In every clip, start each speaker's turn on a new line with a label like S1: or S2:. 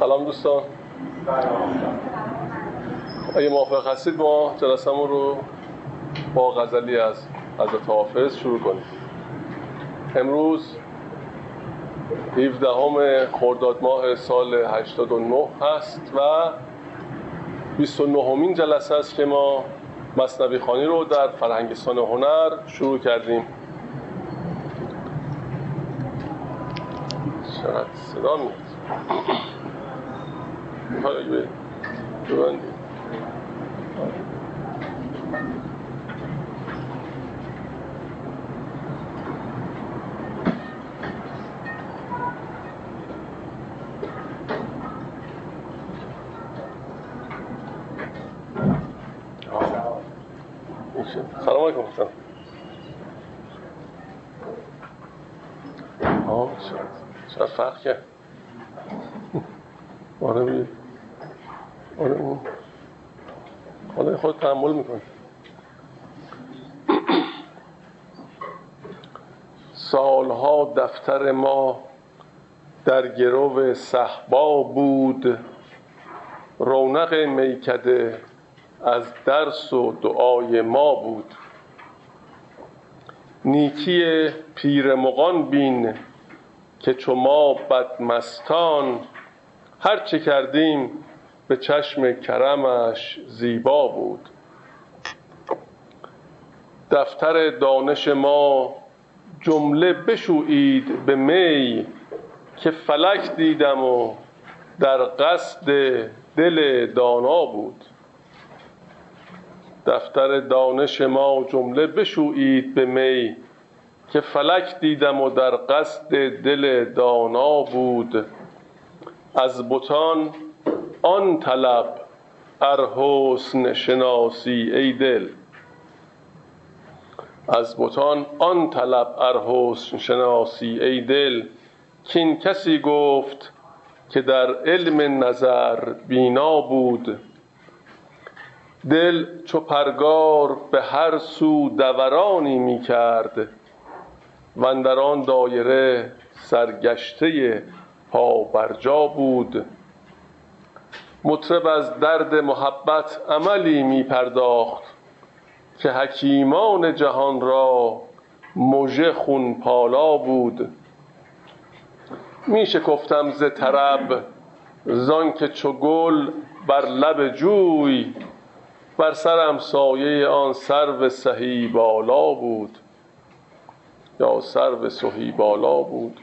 S1: سلام دوستان. اگه موافق هستید ما جلسمون رو با غزلی از حضرت حافظ شروع کنیم. امروز 17 همه خرداد ماه سال 89 هست و 29 همین جلسه است که ما مصنبی خانی رو در فرهنگستان هنر شروع کردیم. چقدر صدا میاد؟ 我还有一位有问题。دفتر ما در گرو صحبا بود. رونق میکده از درس و دعای ما بود. نیکی پیر مغان بین که چو ما بدمستان هر چه کردیم به چشم کرمش زیبا بود. دفتر دانش ما جمله بشویید به می که فلک دیدم و در قصد دل دانا بود. دفتر دانش ما جمله بشویید به می که فلک دیدم و در قصد دل دانا بود. از بتان آن طلب ار حسن شناسی ای دل. از بتان آن طلب ار حسن شناسی ای دل کین کسی گفت که در علم نظر بینا بود. دل چو پرگار به هر سو دورانی می کرد و در آن دایره سرگشته پابرجا بود. مطرب از درد محبت عملی می پرداخت. که حکیمان جهان را مژه خون پالا بود. می شکفتم ز طرب زان که چو گل بر لب جوی بر سرم سایه آن سرو سهی بالا بود. یا سرو سهی بالا بود.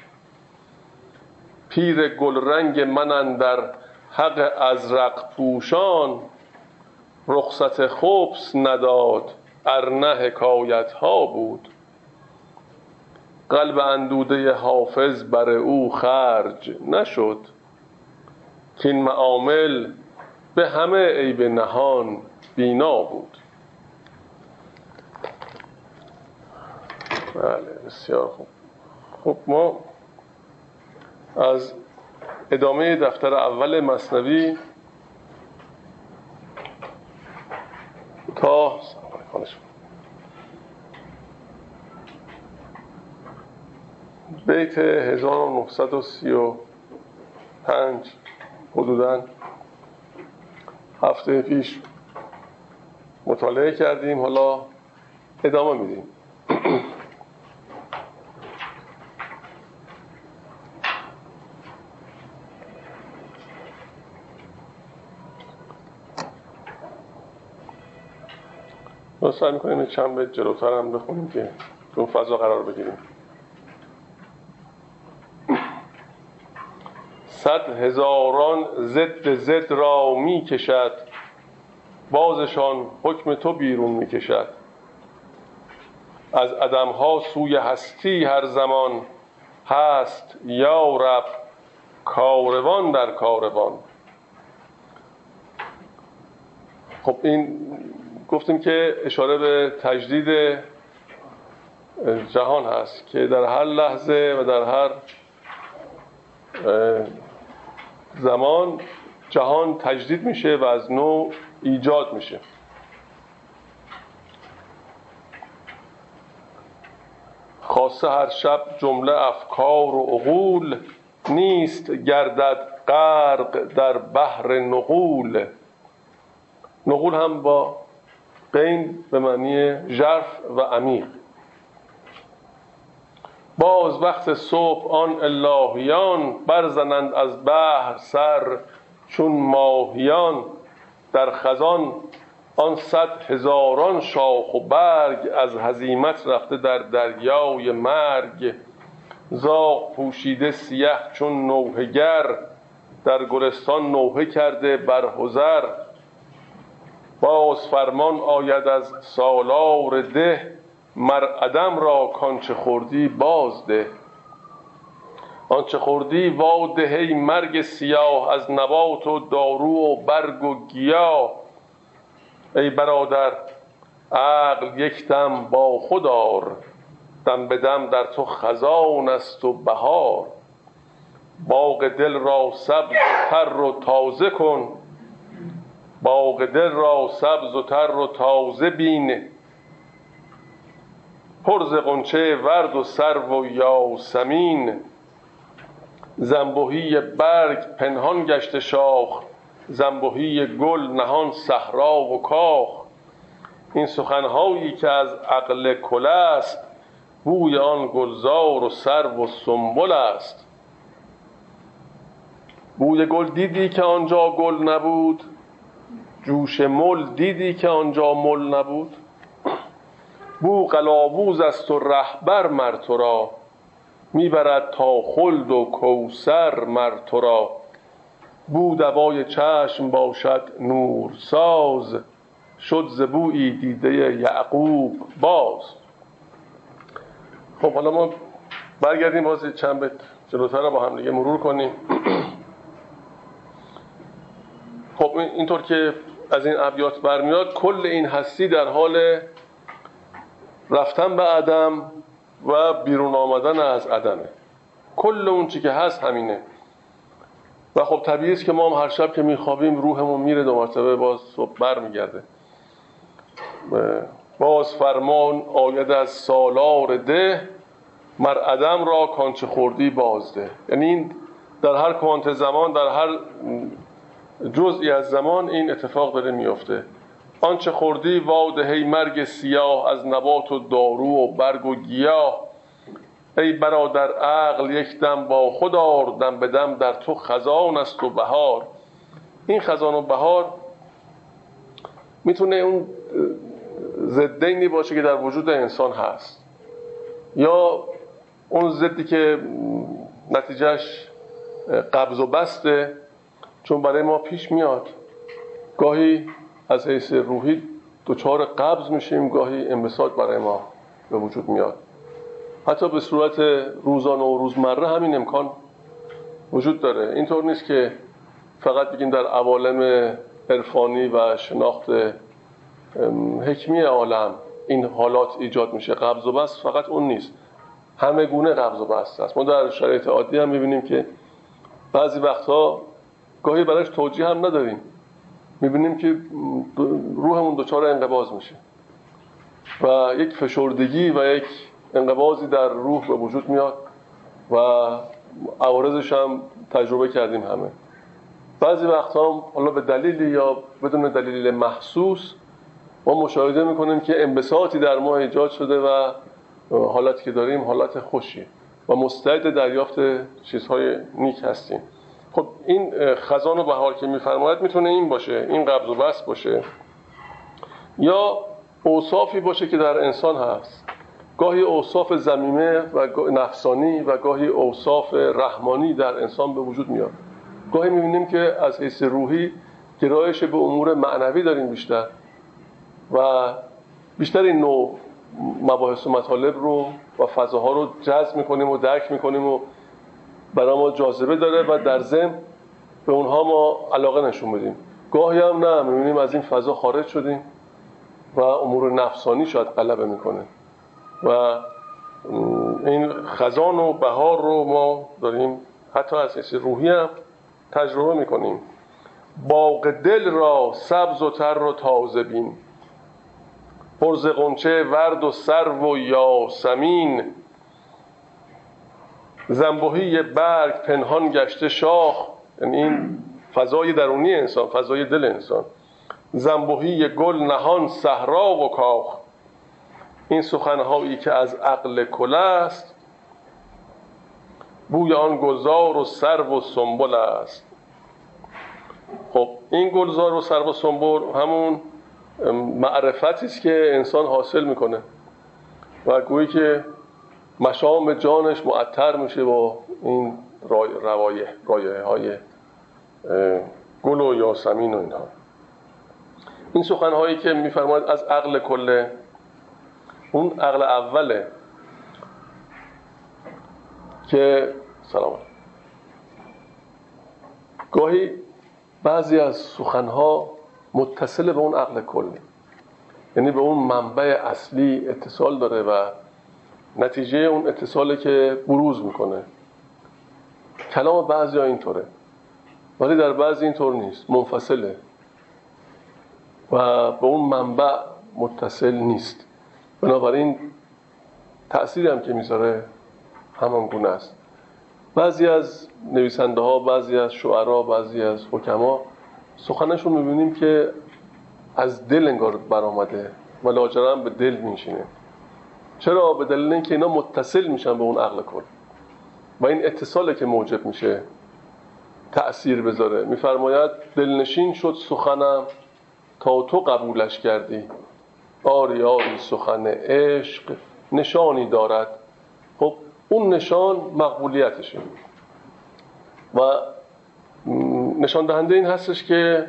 S1: پیر گلرنگ من اندر حق ازرق پوشان رخصت خبث نداد. ارنه حکایت ها بود. قلب اندوده حافظ بر او خرج نشد. کین معامل به همه عیب نهان بینا بود. بله بسیار خوب. خب ما از ادامه دفتر اول مصنوی تا بیت 1935 حدودا هفته پیش مطالعه کردیم. حالا ادامه میدیم. سعی می‌کنیم چند به جلوتر هم بخونیم که تو فضا قرار بگیریم. صد هزاران ضد زد را می کشد بازشان حکم تو بیرون می کشد از ها سوی هستی هر زمان هست یا رب کاروان در کاروان. خب این گفتیم که اشاره به تجدید جهان هست که در هر لحظه و در هر زمان جهان تجدید میشه و از نو ایجاد میشه. خاصه هر شب جمله افکار و عقول نیست گردد غرق در بحر نقول نقول هم با قین به معنی ژرف و عمیق. باز وقت صبح آن الهیان برزنند از بحر سر چون ماهیان در خزان آن صد هزاران شاخ و برگ از هزیمت رفته در دریای مرگ. زاغ پوشیده سیه چون نوهگر در گلستان نوحه کرده بر حذر باز فرمان آید از سالار ده مر عدم را کانچه خوردی بازده آنچه خوردی واده هی مرگ سیاه از نبات و دارو و برگ و گیاه. ای برادر عقل یک دم با خودار دم به دم در تو خزان است و بهار. باغ دل را سبز و تر و تازه کن. باغ دل را سبز و تر و تازه بین. پر ز غنچه ورد و سرو و یاسمین. زنبوهی برگ پنهان گشته شاخ زنبوهی گل نهان صحرا و کاخ. این سخنهایی که از عقل کل است بوی آن گلزار و سرو و سنبل است. بوی گل دیدی که آنجا گل نبود؟ جوش مل دیدی که آنجا مل نبود؟ بو قلاووز است و رهبر مر تو را. می‌برد تا خلد و کوسر مر تو را. بو دوای چشم باشد نور ساز شد ز بویی دیده یعقوب باز. خب حالا ما برگردیم باز چند بیت جلوتر رو با هم دیگه مرور کنیم. خب اینطور که از این ابیات برمیاد کل این هستی در حال رفتن به عدم و بیرون آمدن از عدمه. کل اون چی که هست همینه. و خب طبیعی است که ما هم هر شب که میخوابیم روحمون میره دو مرتبه باز صبح بر میگرده باز فرمان آید از سالار ده مر عدم را کانچه خوردی بازده. یعنی این در هر کوانت زمان در هر جزئی از زمان این اتفاق داره میفته آنچه خوردی واده هی مرگ سیاه از نبات و دارو و برگ و گیاه. ای برادر عقل یک دم با خود دم به دم در تو خزان است و بهار. این خزان و بهار می‌تونه اون زدینی باشه که در وجود انسان هست. یا اون زدی که نتیجهش قبض و بسته چون برای ما پیش میاد. گاهی از حیث روحی دچار قبض میشیم گاهی انبساط برای ما به وجود میاد. حتی به صورت روزانه و روزمره همین امکان وجود داره. اینطور نیست که فقط بگیم در عوالم عرفانی و شناخت حکمی عالم این حالات ایجاد میشه. قبض و بست فقط اون نیست. همه گونه قبض و بست است ما در شرایط عادی هم می‌بینیم که بعضی وقتها گاهی براش توجیه هم نداریم. می‌بینیم که روحمون دچار انقباز میشه و یک فشردگی و یک انقبازی در روح به وجود میاد و عوارضش هم تجربه کردیم همه. بعضی وقتا هم حالا به دلیلی یا بدون دلیل محسوس ما مشاهده می‌کنیم که انبساطی در ما ایجاد شده و حالتی که داریم حالت خوشی و مستعد دریافت چیزهای نیک هستیم. خب این خزان و بهار که میفرماید می‌تونه این باشه این قبض و بست باشه. یا اوصافی باشه که در انسان هست. گاهی اوصاف زمیمه و نفسانی و گاهی اوصاف رحمانی در انسان به وجود میاد. گاهی می‌بینیم که از حیث روحی گرایش به امور معنوی داریم بیشتر و بیشتر این نوع مباحث و مطالب رو و فضاها رو جذب می‌کنیم و درک می‌کنیم و برای ما جاذبه داره و در ضمن به اونها ما علاقه نشون بدیم. گاهی هم نه می‌بینیم از این فضا خارج شدیم و امور نفسانی شاید غلبه می‌کنه. و این خزان و بهار رو ما داریم حتی از حیث روحی هم تجربه می‌کنیم. باغ دل را سبز و تر و تازه بین. پرز قنچه ورد و سرو و یاسمین. زنبوهی برگ پنهان گشته شاخ. یعنی این فضای درونی انسان فضای دل انسان. زنبوهی گل نهان صحرا و کاخ. این سخنهایی که از عقل کل است بوی آن گلزار و سرو و سنبل است. خب این گلزار و سرو و سنبل همون معرفتی است که انسان حاصل می‌کنه. و گویی که مشام جانش معطر میشه با این روایه رایه های گل و یاسمین و اینها. این سخنهایی که میفرماید از عقل کله اون عقل اوله که سلام گاهی بعضی از سخنها متصل به اون عقل کلی یعنی به اون منبع اصلی اتصال داره و نتیجه اون اتصاله که بروز می‌کنه. کلام بعضی اینطوره. ولی در بعضی اینطور نیست. منفصله. و به اون منبع متصل نیست. بنابراین تأثیری هم که می‌ذاره همان گونه است. بعضی از نویسنده ها بعضی از شعرا بعضی از حکما سخنشون می‌بینیم که از دل انگار برآمده و لاجرم به دل میشینه چرا به دلیل اینکه اینا متصل میشن به اون عقل کل؟ و این اتصاله که موجب میشه تأثیر بذاره. میفرماید دلنشین شد سخنم تا تو قبولش کردی. آری آری سخن عشق نشانی دارد. خب اون نشان مقبولیتشه و نشان دهنده این هستش که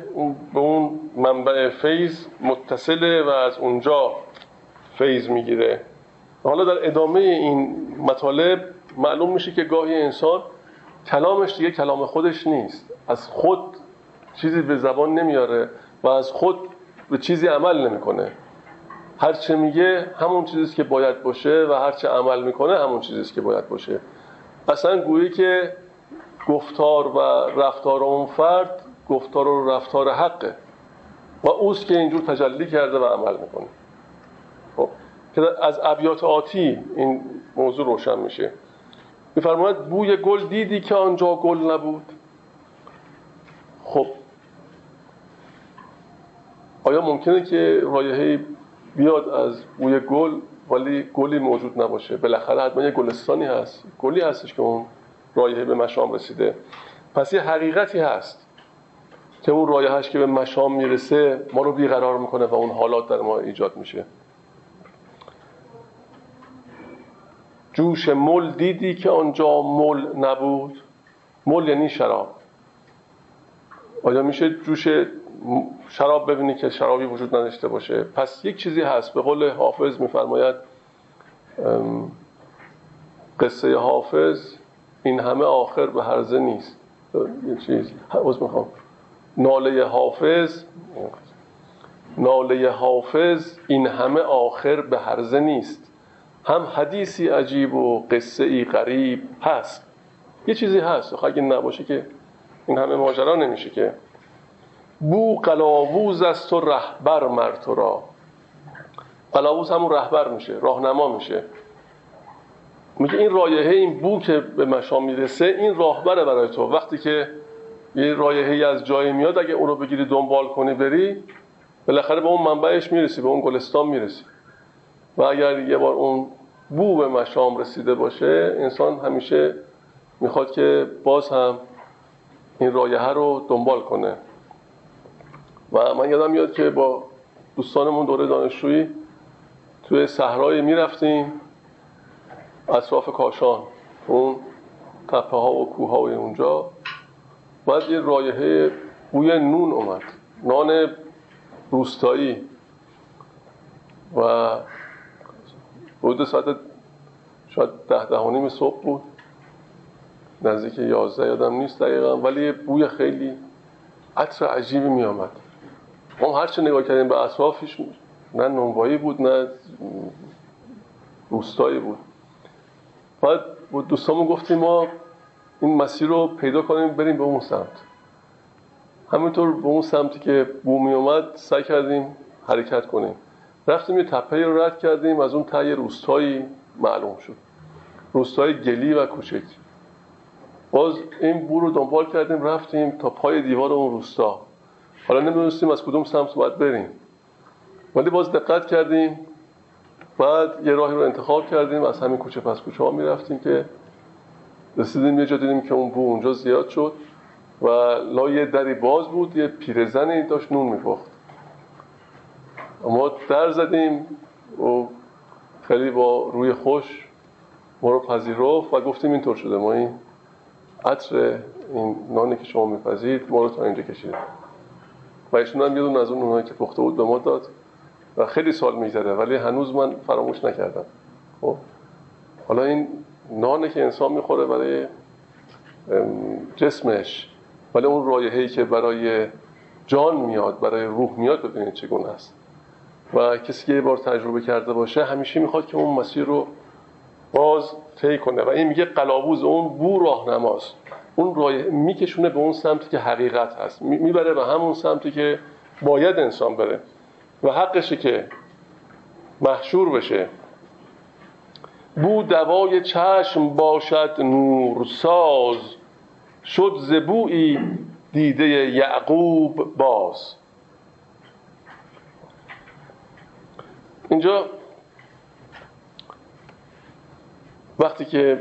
S1: به اون منبع فیض متصله و از اونجا فیض می‌گیره. حالا در ادامه این مطالب معلوم میشه که گاهی انسان کلامش دیگه کلام خودش نیست. از خود چیزی به زبان نمیاره و از خود به چیزی عمل نمی‌کنه. هر چه میگه همون چیزیست که باید باشه و هر چه عمل می‌کنه همون چیزیست که باید باشه. اصلا گویی که گفتار و رفتار اون فرد گفتار و رفتار حقه و اوست که اینجور تجلی کرده و عمل می‌کنه. که از ابیات آتی این موضوع روشن میشه. میفرماید بوی گل دیدی که آنجا گل نبود؟ خب. آیا ممکنه که رایحه بیاد از بوی گل ولی گلی موجود نباشه؟ بالاخره حتما یه گلستانی هست. گلی هستش که اون رایحه به مشام رسیده. پس یه حقیقتی هست که اون رایحهش که به مشام می‌رسه ما رو بیقرار می‌کنه و اون حالات در ما ایجاد میشه. جوش مل دیدی که آنجا مل نبود؟ مل یعنی شراب. آیا میشه جوش شراب ببینی که شرابی وجود نداشته باشه؟ پس یک چیزی هست. به قول حافظ میفرماید قصه حافظ این همه آخر به هرزه نیست. یک چیز. می‌خوام. ناله حافظ ناله حافظ این همه آخر به هرزه نیست. هم حدیثی عجیب و قصه ای غریب هست. یه چیزی هست. اگه نباشه که این همه ماجرا نمیشه که. بو قلاووز است و رهبر مر تو را. قلاووز همون رهبر میشه راهنما میشه. میگه این رایحه این بو که به مشام می‌رسه این راهبره برای تو. وقتی که یه رایحه از جایی میاد اگه رو بگیری دنبال کنی بری بالاخره به اون منبعش می‌رسی به اون گلستان می‌رسی. و اگر یه بار اون بو به مشام رسیده باشه انسان همیشه می‌خواد که باز هم این رایحه رو دنبال کنه. و من یادم میاد که با دوستانمون دوره دانشجویی توی صحرای می‌رفتیم اطراف کاشان اون تپه ها و کوه های اونجا. بعد یه رایحه بوی نون اومد نان روستایی. و حدود ساعت شاید ده ده نیم صبح بود. نزدیک یازده یادم نیست دقیقا ولی بوی خیلی عطر عجیبی می آمد ما هرچه نگاه کردیم به اطرافش نه نونوایی بود نه روستایی بود. بعد دوستامون گفتیم ما این مسیر رو پیدا کنیم بریم به اون سمت. همینطور به اون سمتی که بو می اومد سعی کردیم حرکت کنیم. رفتیم یه تپه رو رد کردیم از اون ته روستایی معلوم شد. روستای گلی و کوچک باز این بو رو دنبال کردیم رفتیم تا پای دیوار اون روستا. حالا نمی‌دونستیم از کدوم سمت باید بریم. ولی باز دقت کردیم. بعد یه راهی رو انتخاب کردیم از همین کوچه پس کوچه ها می‌رفتیم که رسیدیم یه جا دیدیم که اون بو اونجا زیاد شد و لای دری باز بود یه پیرزنی داشت نون میپخت. ما در زدیم و خیلی با روی خوش ما رو پذیرفت و گفتیم اینطور شده. ما این عطر این نانی که شما میپذید ما رو تا اینجا کشید و ایشون هم یه از اون نونایی که پخته بود به ما داد و خیلی سال میگذره ولی هنوز من فراموش نکردم. خب حالا این نانی که انسان می‌خوره برای جسمش ولی اون رایحه‌ای که برای جان میاد برای روح میاد ببینید چگونه است. و کسی که یه بار تجربه کرده باشه همیشه می‌خواد که اون مسیر رو باز طی کنه. و این میگه قلاووز اون بو راهنماست. اون راه میکشونه به اون سمتی که حقیقت هست. می‌بره به همون سمتی که باید انسان بره. و حقشه که محشور بشه. بو دوای چشم باشد نورساز. شد زبوی دیده یعقوب باز. اینجا وقتی که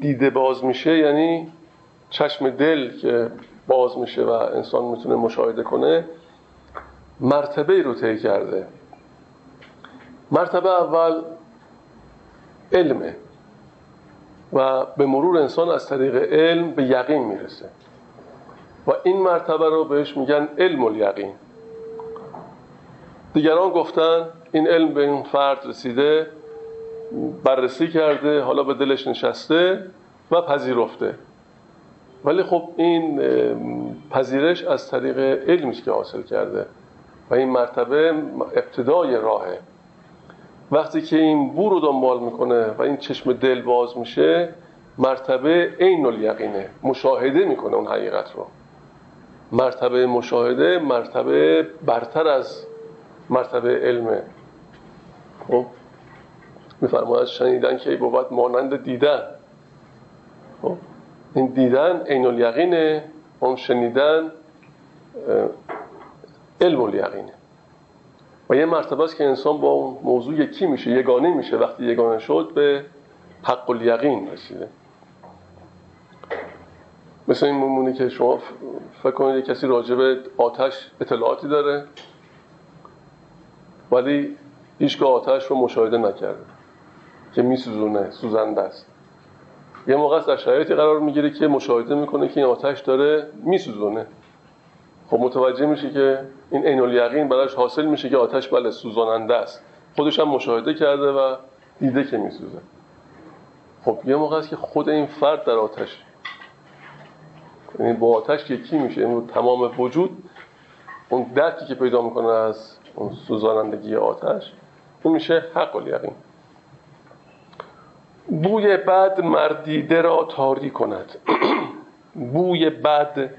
S1: دیده باز میشه یعنی چشم دل که باز میشه و انسان می‌تونه مشاهده کنه مرتبه رو طی کرده. مرتبه اول علمه و به مرور انسان از طریق علم به یقین می‌رسه. و این مرتبه رو بهش میگن علم الیقین. دیگران گفتن این علم به این فرد رسیده بررسی کرده حالا به دلش نشسته و پذیرفته. ولی خب این پذیرش از طریق علمی که حاصل کرده و این مرتبه ابتدای راهه. وقتی که این بو رو دنبال می‌کنه و این چشم دل باز میشه مرتبه عین الیقینه. مشاهده می‌کنه اون حقیقت رو. مرتبه مشاهده مرتبه برتر از مرتبه علمه خب میفرماید شنیدن که بود مانند دیدن. خب این دیدن عین الیقینه اون شنیدن علم الیقینه. و یه مرتبه است که انسان با اون موضوع یکی میشه یگانه میشه. وقتی یگانه شد به حق الیقین رسیده. مثل این ممونه که شما فکر کنید کسی راجب آتش اطلاعاتی داره. ولی هیچگاه آتش رو مشاهده نکرده که میسوزونه سوزنده است. یه موقع در شرایطی قرار می‌گیره که مشاهده می‌کنه که این آتش داره میسوزونه. خب متوجه میشه که این عین الیقین براش حاصل میشه که آتش بله سوزاننده است. خودش هم مشاهده کرده و دیده که میسوزه. خب یه موقع است که خود این فرد در آتش. یعنی با آتش یکی میشه؟ این تمام وجود اون درکی که پیدا می‌کنه از اون سوزانندگی آتش اون میشه حق الیقین بوی بد مردیده را تاری کند. بوی بد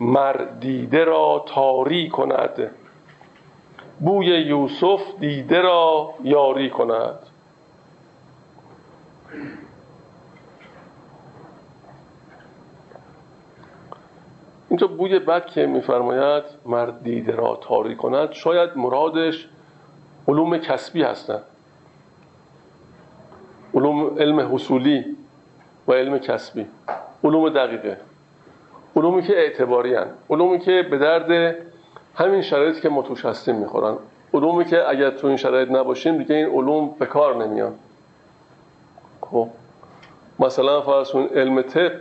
S1: مردیده را تاری کند. بوی یوسف دیده را یاری کند. اینجا بوی بد که میفرماید مرد دیده را تاری کند شاید مرادش علوم کسبی هستند. علوم علم حصولی و علم کسبی. علوم دقیقه. علومی که اعتباری هن. علومی که به درد همین شرایطی که ما توش هستیم می‌خورن. علومی که اگر تو این شرایط نباشیم دیگه این علوم به کار نمیان. خب. مثلا فرض علم طب.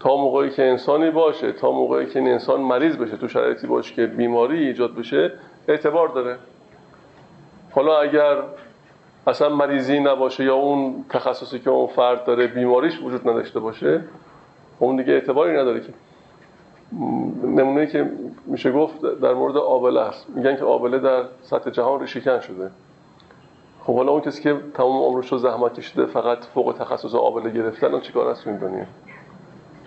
S1: تا موقعی که انسانی باشه تا موقعی که این انسان مریض بشه تو شرایطی باشه که بیماری ایجاد بشه اعتبار داره. حالا اگر اصلا مریضی نباشه یا اون تخصصی که اون فرد داره بیماریش وجود نداشته باشه اون دیگه اعتباری نداره که. نمونه که میشه گفت در مورد آبله است. میگن که آبله در سطح جهان ریشیکن شده. خب حالا اون کسی که تمام عمرش رو زحمت کشیده فقط فوق تخصص آبله گرفتن چیکار است تو این دنیا؟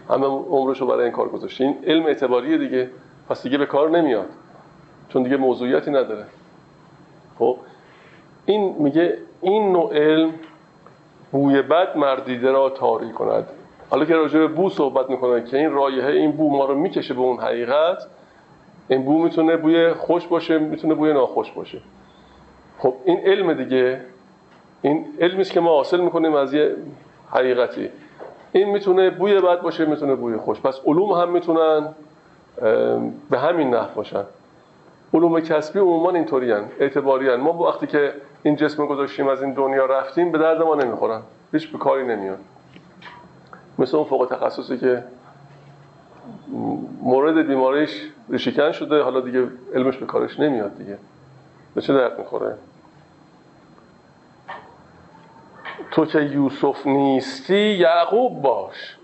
S1: همه عمرش رو برای این کار گذاشته این علم اعتباریه دیگه. پس دیگه به کار نمیاد. چون دیگه موضوعیتی نداره. خب این میگه این نوع علم بوی بد مردیده را تاری کند. حالا که راجع به بو صحبت می‌کنن که این رایحه این بو ما رو می‌کشه به اون حقیقت این بو می‌تونه بوی خوش باشه می‌تونه بوی ناخوش باشه. خب این علم دیگه این علمی است که ما حاصل می‌کنیم از یه حقیقتی. این می‌تونه بوی بد باشه می‌تونه بوی خوش. پس علوم هم می‌تونن به همین نحو باشن. علوم کسبی عموما اینطوری اعتباری ما وقتی که این جسم گذاشتیم از این دنیا رفتیم به درد ما نمی‌خورن. هیچ به کاری نمیاد. مثل اون فوق تخصصی که مورد بیماریش ریشیکن شده حالا دیگه علمش به کارش نمیاد دیگه. به چه درد می‌خوره؟ تو که یوسف نیستی یعقوب باش.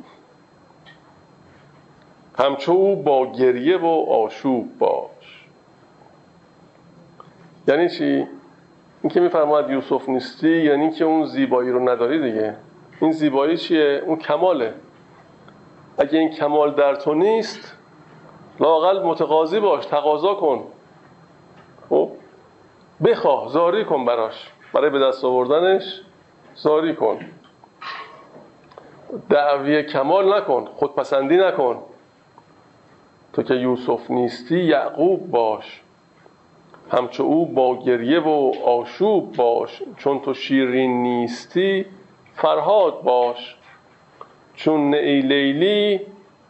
S1: همچو با گریه و آشوب باش. یعنی چی؟ این که میفرماید یوسف نیستی یعنی که اون زیبایی رو نداری دیگه. این زیبایی چیه؟ اون کماله. اگه این کمال در تو نیست لاقل متقاضی باش تقاضا کن. خب؟ بخواه زاری کن براش. برای به دست آوردنش. زاری کن. دعوی کمال نکن خودپسندی نکن. تو که یوسف نیستی یعقوب باش. همچو او با گریه و آشوب باش. چون تو شیرین نیستی فرهاد باش. چون ای لیلی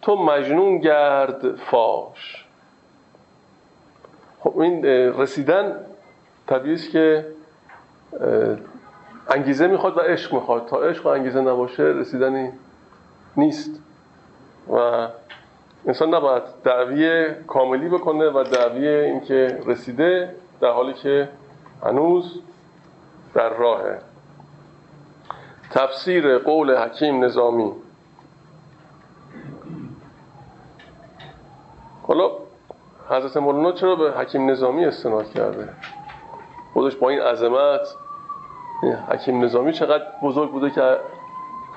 S1: تو مجنون گرد فاش. خب این رسیدن طبیعی که انگیزه می‌خواد و عشق می‌خواد. تا عشق و انگیزه نباشه رسیدنی نیست. و انسان نباید دعوی کاملی بکنه و دعوی اینکه رسیده در حالی که هنوز در راهه. تفسیر قول حکیم نظامی. حالا حضرت مولانا چرا به حکیم نظامی استناد کرده؟ خودش با این عظمت حکیم نظامی چقدر بزرگ بوده که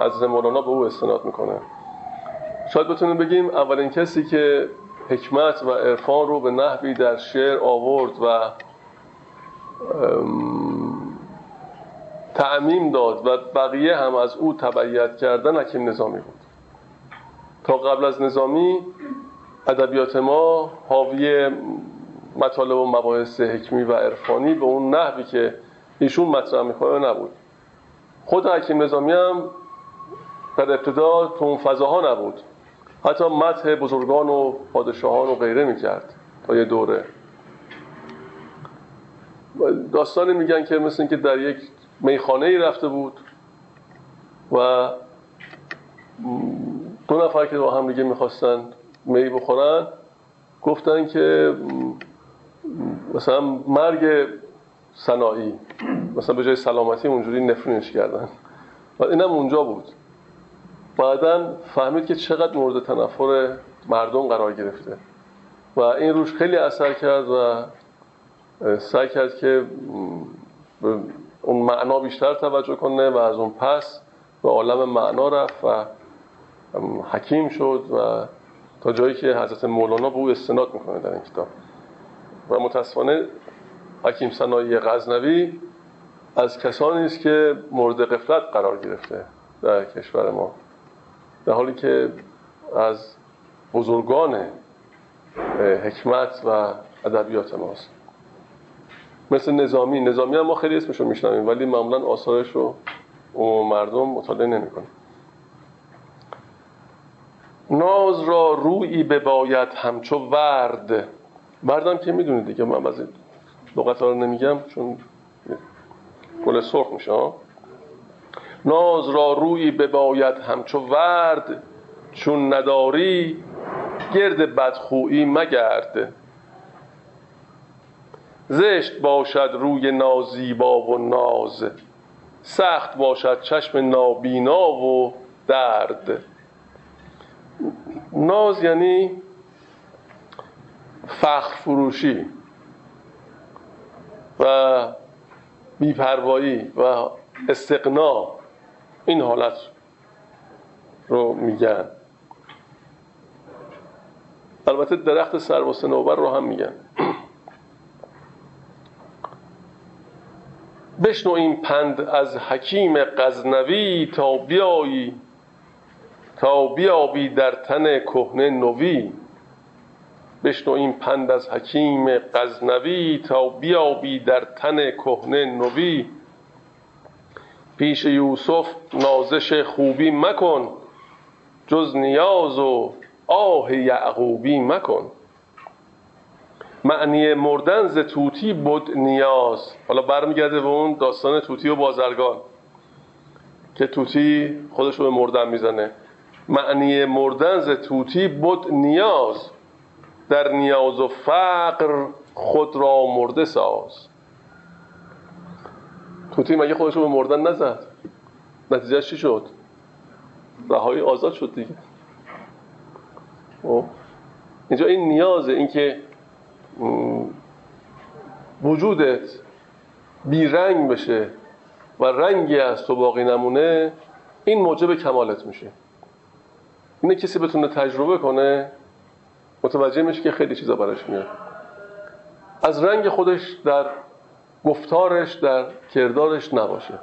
S1: حضرت مولانا به او استناد می‌کنه. شاید بتونیم بگیم اولین کسی که حکمت و عرفان رو به نحوی در شعر آورد و تعمیم داد و بقیه هم از او تبعیت کردن حکیم نظامی بود. تا قبل از نظامی ادبیات ما حاوی مطالب و مباحث حکمی و عرفانی به اون نحوی که ایشون مطرح می‌کنه نبود. خود حکیم نظامی هم در ابتدا تو اون فضاها نبود. حتی متح بزرگان و پادشاهان و غیره می‌کرد تا یه دوره. داستانی میگن که مثل اینکه در یک میخانه ای رفته بود و دو نفر که با هم دیگه می‌خواستن می بخورن گفتن که مثلا مرگ صناعی. مثلا به جای سلامتی اونجوری نفرینش کردن. و اینم اونجا بود. بعدا فهمید که چقدر مورد تنفر مردم قرار گرفته. و این روش خیلی اثر کرد و سعی کرد که اون معنا بیشتر توجه کنه و از اون پس به عالم معنا رفت و حکیم شد و تا جایی که حضرت مولانا به او استناد می‌کنه در این کتاب. و متاسفانه حکیم سنایی غزنوی از کسانی است که مورد قفلت قرار گرفته در کشور ما. در حالی که از بزرگان حکمت و ادبیات ماست. مثل نظامی نظامی هم ما خیلی اسمشو میشنویم ولی معمولا آثارش رو مردم مطالعه نمی‌کنیم ناز را روی بباید همچو ورد. وردم که می‌دونید دیگه من بعضی لغت رو نمیگم چون گل سرخ میشه ناز را روی بباید همچو ورد چون نداری گرد بدخویی مگرد. زشت باشد روی نازیبا و ناز سخت باشد چشم نابینا و درد. ناز یعنی فخر فروشی. و بیپروایی و استقنا این حالت رو میگن. البته درخت سر و سنوبر رو هم میگن. بشنو این پند از حکیم قزنوی تا بیایی تا بیابی در تن کهنه نوی. بشنو این پند از حکیم غزنوی تا بیابی در تن کهنه نوی. پیش یوسف نازش خوبی مکن جز نیاز و آه یعقوبی مکن. معنی مردن ز توتی بود نیاز. حالا برمیگرده به اون داستان توتی و بازرگان که توتی خودش رو به مردن می‌زنه. معنی مردن ز توتی بود نیاز. در نیاز و فقر خود را مرده ساز. توتی مگه خودش رو به مردن نزد؟ نتیجه چی شد؟ رهایی آزاد شد دیگه. خب؟ اینجا این نیازه اینکه وجودت بیرنگ بشه و رنگی از تو باقی نمونه این موجب کمالت میشه. اینه کسی بتونه تجربه کنه متوجه میشه که خیلی چیزا براش میاد. از رنگ خودش در گفتارش در کردارش نباشه.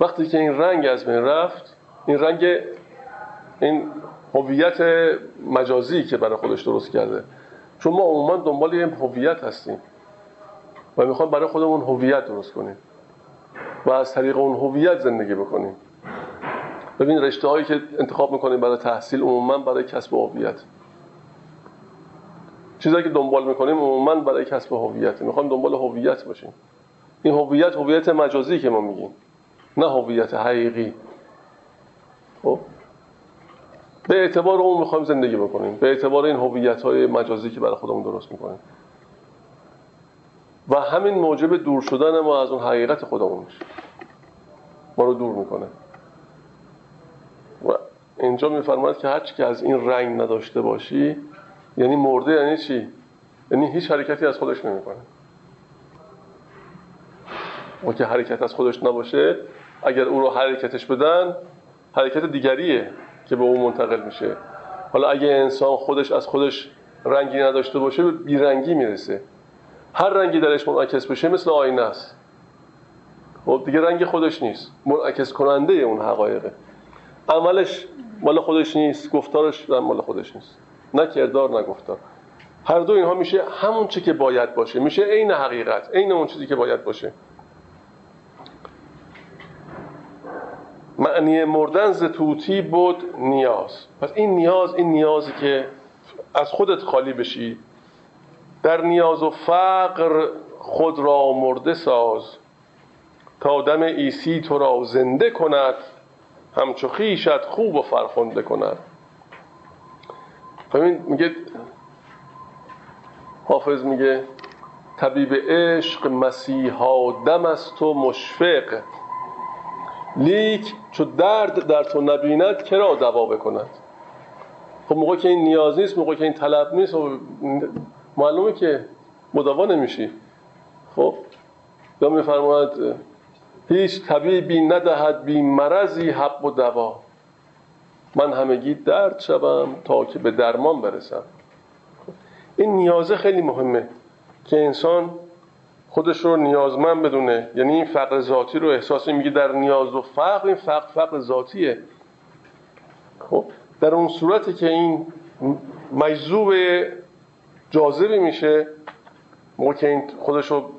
S1: وقتی که این رنگ از بین رفت این رنگ این هویت مجازی که برای خودش درست کرده. چون ما عموما دنبال یه هویت هستیم و می‌خوام برای خودمون هویت درست کنیم و از طریق اون هویت زندگی بکنیم. ببین رشته هایی که انتخاب می‌کنیم برای تحصیل عموما برای کسب هویت. چیزایی که دنبال می‌کنیم عموما برای کسب هویت. می‌خوام دنبال هویت باشیم. این هویت هویت مجازی که ما میگیم نه هویت حقیقی. خب؟ به اعتبار اون می‌خوایم زندگی بکنیم. به اعتبار این هویت های مجازی که برای خودمون درست می‌کنیم. و همین موجب دور شدن ما از اون حقیقت خودمون میشه. ما رو دور می‌کنه. و اینجا میفرماید که هرچی که از این رنگ نداشته باشی یعنی مرده یعنی چی؟ یعنی هیچ حرکتی از خودش نمی‌کنه. و که حرکت از خودش نباشه اگر او رو حرکتش بدن حرکت دیگریه که به اون منتقل میشه. حالا اگه انسان خودش از خودش رنگی نداشته باشه به بیرنگی می‌رسه. هر رنگی درش منعکس بشه مثل آینه است. خب دیگه رنگ خودش نیست. منعکس کننده اون حقایقه عملش مال خودش نیست گفتارش مال خودش نیست. نه کردار نه گفتار. هر دو اینها میشه همون چی که باید باشه. میشه عین حقیقت عین اون چیزی که باید باشه. معنی مردن ز توتی بود نیاز. پس این نیاز این نیازی که از خودت خالی بشی. در نیاز و فقر خود را مرده ساز. تا دم عیسی تو را زنده کند. همچو خویشت خوب و فرخنده کند. همین میگه حافظ میگه طبیب عشق مسیحا دم است و مشفق. لیک چو درد در تو نبیند کرا دوا بکند؟ خب موقع که این نیاز نیست موقع که این طلب نیست خب معلومه که مدوا نمیشی. خب؟ یا میفرماید هیچ طبیبی ندهد بی مرضی حق و دوا. من همگی درد شوم تا که به درمان برسم. این نیازه خیلی مهمه که انسان خودش رو نیازمند بدونه. یعنی این فقر ذاتی رو احساس میگه در نیاز و فقر این فقر فقر ذاتیه. خب در اون صورتی که این مجذوب جاذبی میشه موقع که این خودش رو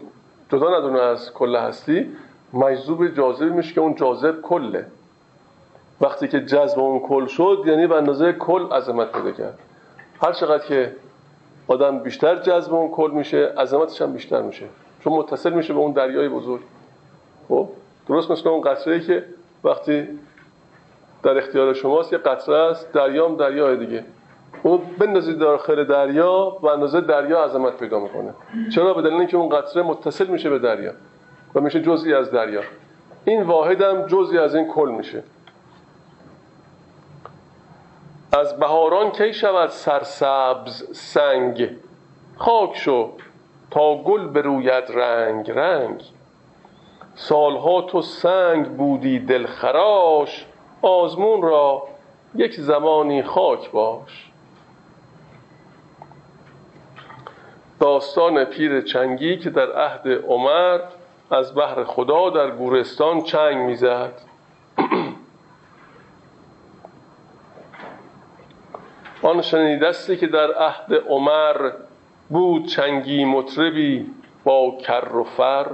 S1: جدا ندونه از کل هستی مجذوب جاذبی میشه که اون جاذب کله. وقتی که جذب اون کل شد یعنی به اندازه کل عظمت پیدا کرد. هر چقدر که آدم بیشتر جذب اون کل میشه عظمتش هم بیشتر میشه. چون متصل میشه به اون دریای بزرگ. خب؟ درست مثل اون قطره که وقتی در اختیار شماست یه قطره است دریام دریای دیگه. اون بندازید داخل دریا و اندازه دریا عظمت پیدا می‌کنه. چرا؟ به دلیل اینکه اون قطره متصل میشه به دریا. و میشه جزئی از دریا. این واحد هم جزئی از این کل میشه. از بهاران کی شود سرسبز سنگ؟ خاک شو تا گل بروید رنگ رنگ. سالها تو سنگ بودی دلخراش آزمون را یک زمانی خاک باش. داستان پیر چنگی که در عهد عمر از بحر خدا در گورستان چنگ می‌زد. آن شنیدستی که در عهد عمر بود چنگی مطربی با کر و فر.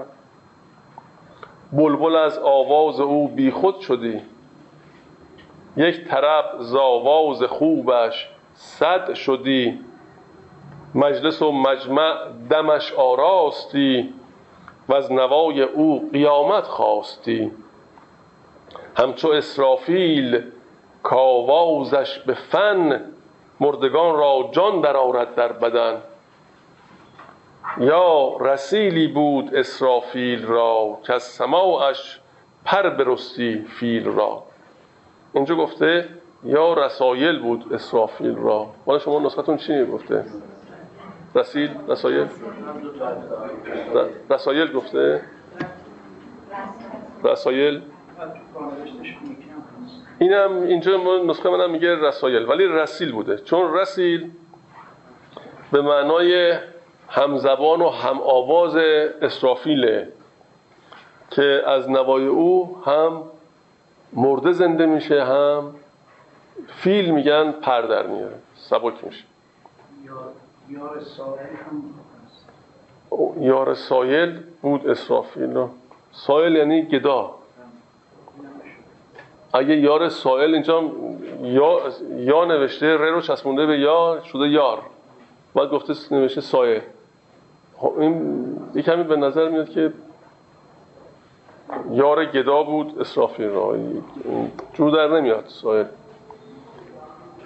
S1: بلبل از آواز او بیخود شدی. یک طرب ز آواز خوبش صد شدی. مجلس و مجمع دمش آراستی. و از نوای او قیامت خواستی. همچو اسرافیل کاوازش به فن مردگان را جان درآورد در بدن. یا رسیلی بود اسرافیل را که از سماعش پر برستی فیل را. اینجا گفته یا رسایل بود اسرافیل را. حالا شما نسختون چی گفته. رسیل رسایل رسایل گفته. رسایل اینم اینجا نسخه منم میگه رسایل ولی رسیل بوده. چون رسیل به معنای همزبان و هم آواز اسرافیله که از نوای او هم مرده زنده میشه هم فیل میگن پر در میاره. سبک میشه. یار سایل هم یار سایل بود اسرافیل سایل یعنی گدا. اگه یار سائل اینجا یا, یا نوشته ر رو چسبونده به یا شده یار. بعد گفته نوشته سایه. خب این یه کمی به نظر میاد که یار گدا بود اسرافیل را جو در نمیاد سایه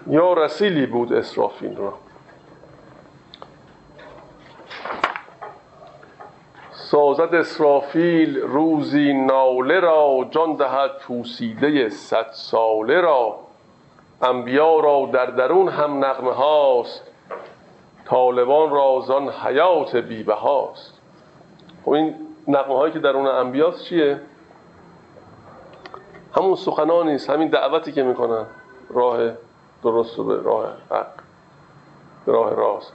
S1: یا رسیلی بود اسرافیل را سازد اسرافیل روزی ناله را جان دهد پوسیده صد ساله را. انبیا را در درون هم نغمه هاست طالبان را زان حیات بیبه هاست خب این نغمه هایی که درون انبیاست چیه؟ همون سخنانی است همین دعوتی که می‌کنن. راه درست و به راه حق به راه راست.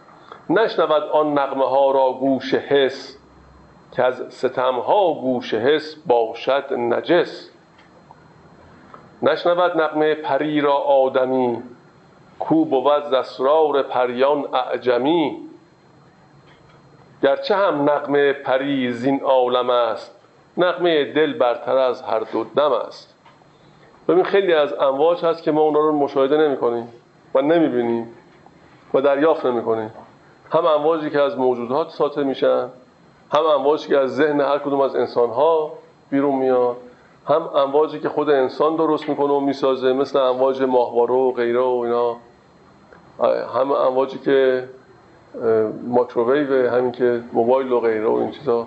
S1: نشنود آن نغمه ها را گوش حس که از ستمها گوش حس باشد نجس. نشنود نقمه پری را آدمی کو بود زسرار پریان اعجمی. گرچه هم نقمه پری زین عالم است نقمه دل برتر از هر دو دم است. ببین خیلی از امواج هست که ما اونا رو مشاهده نمی کنیم و نمی بینیم و دریافت نمی کنیم. هم امواجی که از موجودات ساطع میشن هم امواجی که از ذهن هر کدوم از انسان ها بیرون میاد هم امواجی که خود انسان درست می‌کنه و می‌سازه مثل امواج ماهواره و غیره و اینا. هم امواجی که ماکروویو همین که موبایل و غیره و این چیزا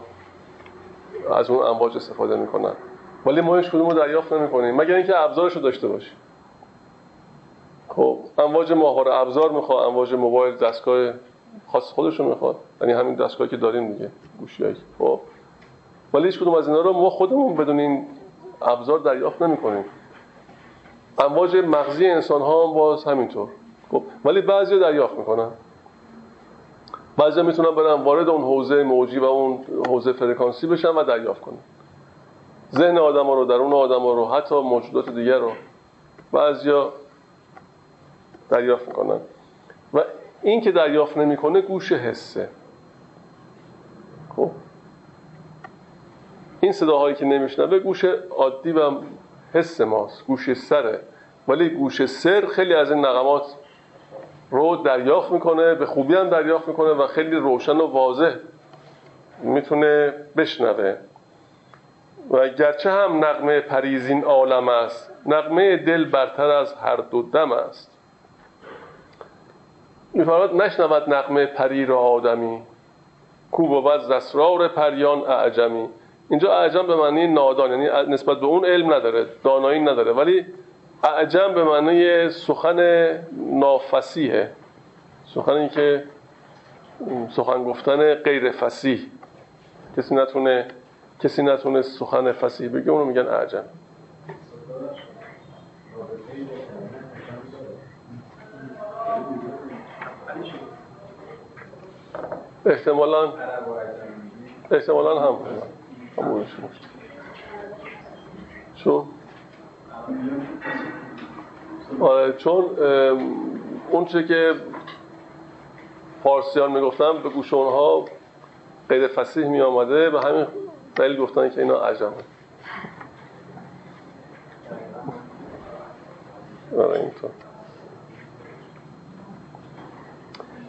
S1: از اون امواج استفاده می‌کنن. ولی ما هیچ کدوم رو دریافت نمی‌کنیم. مگر اینکه ابزارش رو داشته باشیم. خب امواج ماهواره ابزار می‌خواد امواج موبایل دستگاه خاص خودشون می‌خواد. یعنی همین دستگاهی که داریم دیگه گوشیایی خب. ولی هیچ کدوم از اینا رو ما خودمون بدون این ابزار دریافت نمی‌کنیم. امواج مغزی انسان ها هم باز همینطور. خب. ولی بعضی دریافت می‌کنن. بعضی می‌تونن برن وارد اون حوزه موجی و اون حوزه فرکانسی بشن و دریافت کنن. ذهن آدم ها رو درون آدم ها رو حتی موجودات دیگر رو بعضیا دریافت می‌کنن. و این که دریافت نمی‌کنه گوش حسه. خب. این صداهایی که نمیشنوه گوش عادی و حس ماست گوش سره. ولی گوش سر خیلی از این نقمات رو دریافت می‌کنه به خوبی هم دریافت می‌کنه و خیلی روشن و واضح می‌تونه بشنوه. و گرچه هم نقمه پریزین عالم است نقمه دل برتر از هر دو دم است. میفرماد نشنود نقمه پری را آدمی کو بود زسرار پریان اعجمی. اینجا اعجم به معنی نادان یعنی نسبت به اون علم نداره دانایی نداره. ولی اعجم به معنی سخن نافسیحه. سخنی که سخن گفتن غیر فسیح. کسی نتونه کسی نتونه سخن فسیح بگه اونو میگن اعجم. احتمالا احتمالا هم. چون آره چون اون چه که فارسیان می‌گفتن به گوش اونها غیر فسیح می آمده به همین دلیل گفتن که اینا عجمه آره اینطور.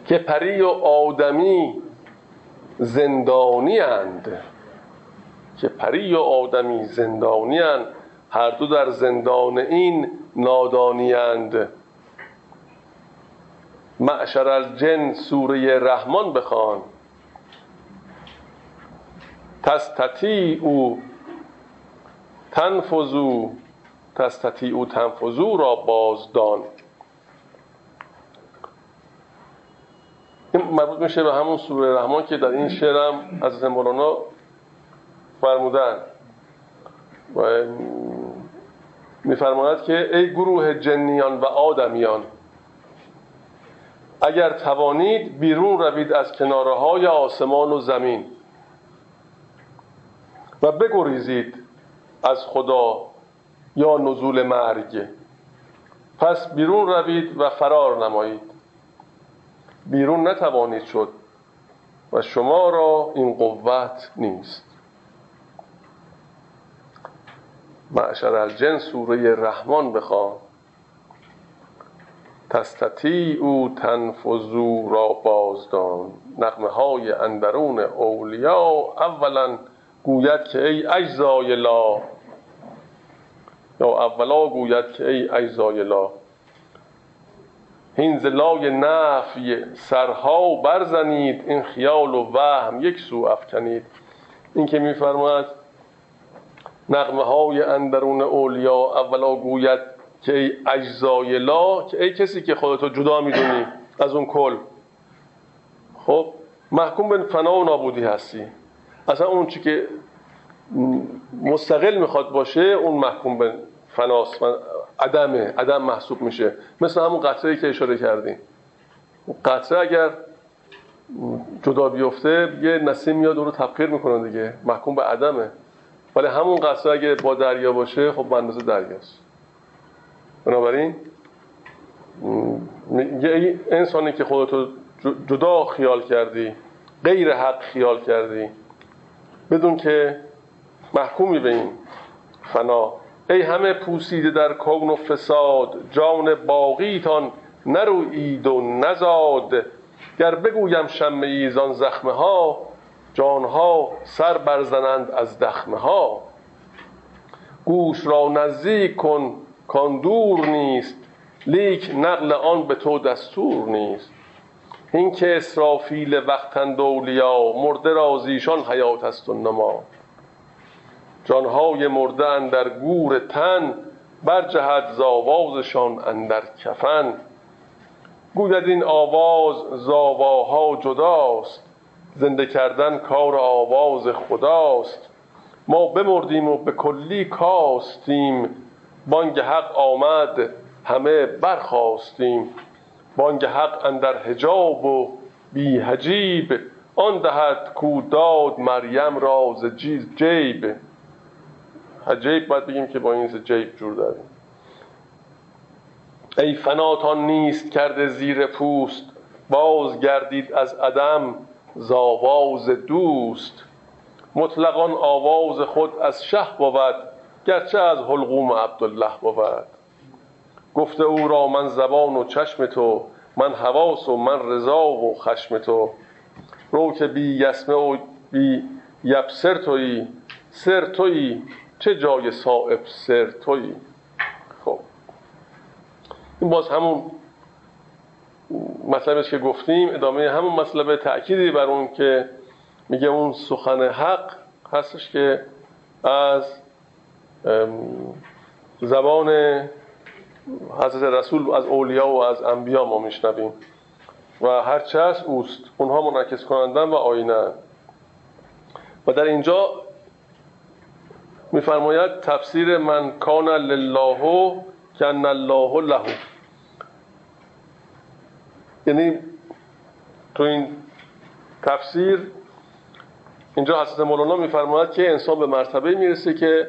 S1: که پری و آدمی زندانی اند که پری و آدمی زندانی اند هر دو در زندان این نادانی اند معشر الجن سوره رحمان بخوان. تستطیع او تنفذو تستطیع تنفذو را بازدان. این مربوط میشه به همون سوره رحمان که در این شعرم از مولانا فرمودن. و میفرماید که ای گروه جنیان و آدمیان اگر توانید بیرون روید از کناره های آسمان و زمین و بگریزید از خدا یا نزول مرگ پس بیرون روید و فرار نمایید. بیرون نتوانید شد و شما را این قوت نیست. معشر الجن سوره رحمان بخوان. تستطیع او تنفذو را بازدان. نقمه های اندرون اولیا اولا گوید که ای اجزای لا. یا اولا گوید که ای اجزای لا. هین زلای نفی سرها برزنید این خیال و وهم یک سو افکنید. این که میفرماید نقمه های اندرون اولیا اولا گوید که ای اجزای لا که ای کسی که خودتو جدا می‌دونی از اون کل. خب محکوم به فنا و نابودی هستی. اصلا اون چی که مستقل می‌خواد باشه اون محکوم به فناست عدمه عدم محسوب میشه. مثل همون قطره که اشاره کردیم. قطره اگر جدا بیفته یه نسیم میاد اون رو تبخیر می‌کنه دیگه. محکوم به عدمه. ولی همون قطره اگه با دریا باشه خب به اندازه دریاست. بنابراین یه انسانی که خودتو جدا خیال کردی غیر حق خیال کردی بدون که محکومی به این فنا ای همه پوسیده در کون و فساد جان باقیتان نروید و نزاد. گر بگویم شمه ایزان زخمه ها جانها سر برزنند از دخمه ها گوش را نزدیک کن کان دور نیست لیک نقل آن به تو دستور نیست. این که اسرافیل وقتند اولیا مرده را زیشان حیات است و نما جانهای مرده اندر گور تن برجهد زاوازشان اندر کفن. گوید این آواز زاواها جداست زنده کردن کار آواز خداست. ما بمردیم و به کلی کاستیم بانگ حق آمد همه برخواستیم بانگ حق اندر حجاب و بی حجیب آن دهد کو داد مریم راز جیب. حجیب باید بگیم که با این جیب جور داریم. ای فناتان نیست کرده زیر پوست باز گردید از عدم زاواز دوست. مطلقان آواز خود از شه بود گرچه از حلقوم عبدالله بود. گفته او را من زبان و چشم تو من حواس و من رضا و خشم تو. رو که بی یسمه و بی یبسر تویی سر تویی چه جای صاحب سر تویی؟ خب. این باز همون مطلبی که گفتیم ادامه همون مطلب تأکیدی بر اون که میگه اون سخن حق هستش که از زبان حضرت رسول از اولیا و از انبیا ما میشنویم و هرچه هست اوست. اونها منعکس کنندن و آینه. و در اینجا میفرماید تفسیر من کان لله کن الله له. یعنی تو این تفسیر اینجا حضرت مولانا میفرماید که انسان به مرتبه می‌رسه که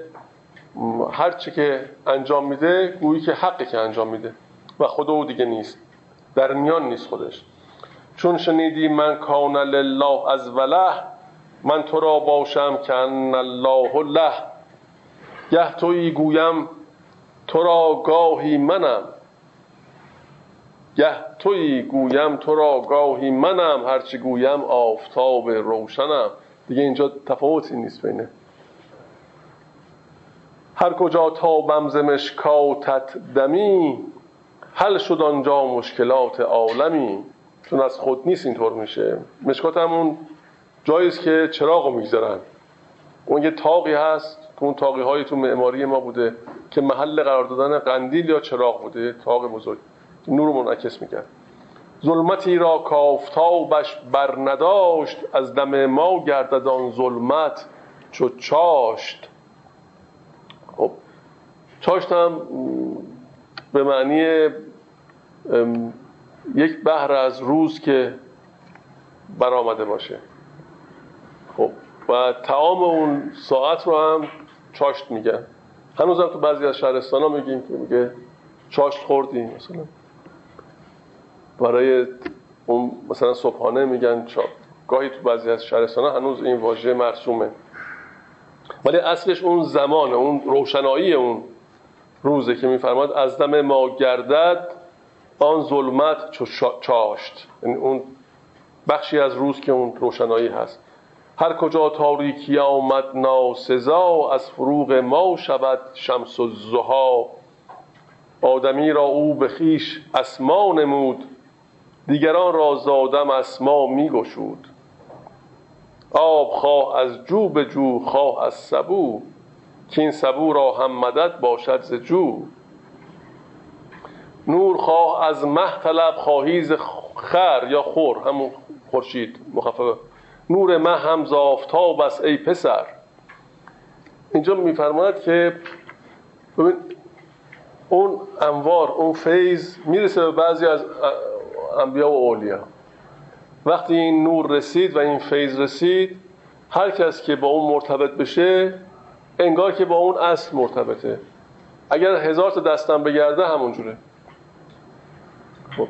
S1: هر چی که انجام میده گویی که حقی که انجام میده. و خدا او دیگه نیست. در میان نیست خودش. چون شنیدی من کان لله از وله من تو را باشم که الله له. گه تویی گویم تو را گاهی منم. گه تویی گویم تو را گاهی منم. هرچی گویم آفتاب روشنم. دیگه اینجا تفاوتی نیست بینه هر کجا تا ز مشکاتت دمی حل شد آنجا مشکلات عالمی. چون از خود نیست اینطور میشه. مشکات همون جایی است که چراغ می‌گذارن. اون یه تاقی هست. که اون تاقی های تو معماری ما بوده که محل قرار دادن قندیل یا چراغ بوده تاق بزرگ. نور منعکس می‌کرد. ظلمتی را کافتابش بر نداشت از دم ما گردد آن ظلمت چو چاشت. خب چاشت هم به معنی یک بحر از روز که برآمده باشه. خب و تعام اون ساعت رو هم چاشت میگن هنوز هم تو بعضی از شهرستان ها میگیم که میگه چاشت خوردی مثلا. برای اون مثلا صبحانه میگن چا گاهی تو بعضی از شهرستان ها هنوز این واژه مرسومه. ولی اصلش اون زمان اون روشنایی اون روزه که میفرماد از دم ما گردد آن ظلمت چاشت. یعنی اون بخشی از روز که اون روشنایی هست. هر کجا تاریکی آمد ناسزا از فروغ ما شود شمس الزها آدمی را او به خیش اسما نمود دیگران را زادم اسما می گشود. آب خواه از جو به جو خواه از سبو. که این سبو را هم مدد باشد ز جو. نور خواه از مه طلب خواهی خر یا خور همون خورشید مخففه نور مه هم زافتاب است ای پسر. اینجا میفرماید که ببین اون انوار اون فیض می‌رسه به بعضی از انبیا و اولیا. وقتی این نور رسید و این فیض رسید هر کس که با اون مرتبط بشه انگار که با اون اصل مرتبطه. اگر هزار تا دستم بگرده همونجوره. خب.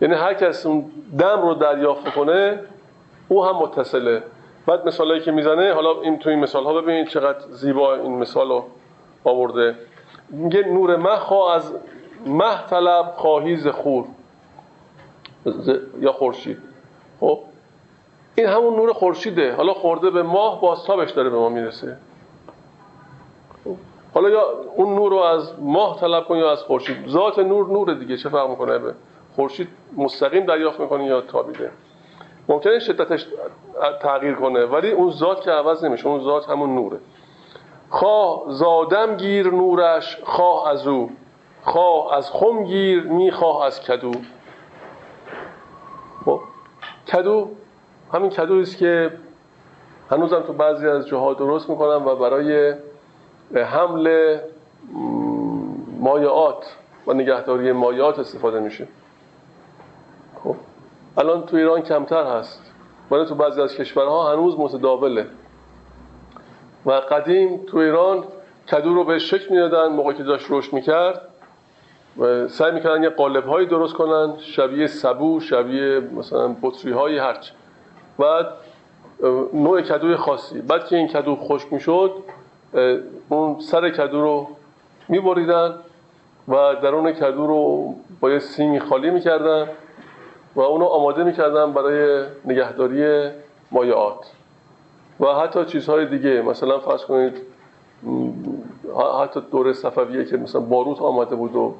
S1: یعنی هر کس اون دم رو دریافت کنه او هم متصله. بعد مثالایی که می‌زنه حالا این تو این مثال ها ببینید چقدر زیبا این مثال رو آورده. میگه نور مه از مه طلب خواهی خور. یا خورشید. خب؟ این همون نور خورشیده. حالا خورده به ماه بازتابش داره به ما می‌رسه. حالا یا اون نور رو از ماه طلب کن یا از خورشید. ذات نور نور دیگه چه فرق می‌کنه؟ به خورشید مستقیم دریافت می‌کنه یا تابیده؟ ممکنه شدتش تغییر کنه ولی اون ذات که عوض نمیشه اون ذات همون نوره. خواه زادم گیر نورش خواه از او. خواه از خم گیر می‌خواه از کدو. خب کدو همین کدو است که هنوزم تو بعضی از جاها درست می‌کنم و برای حمل مایعات و نگهداری مایعات استفاده میشه. الان تو ایران کمتر هست. ولی تو بعضی از کشورها هنوز متداوله. و قدیم تو ایران کدو رو به شکل می‌دادن موقعی که داشت رشد می‌کرد. و سعی می‌کردن یه قالب هایی درست کنن شبیه سبو شبیه مثلا بطری هایی هرچ بعد نوع کدوی خاصی. بعد که این کدو خشک می‌شد اون سر کدو رو میبریدن و درون کدو رو با یه سیمی خالی می‌کردن. و اونو آماده می‌کردن برای نگهداری مایعات. و حتی چیزهای دیگه مثلا فرض کنید حتی دوره صفویه که مثلا باروت آمده بود و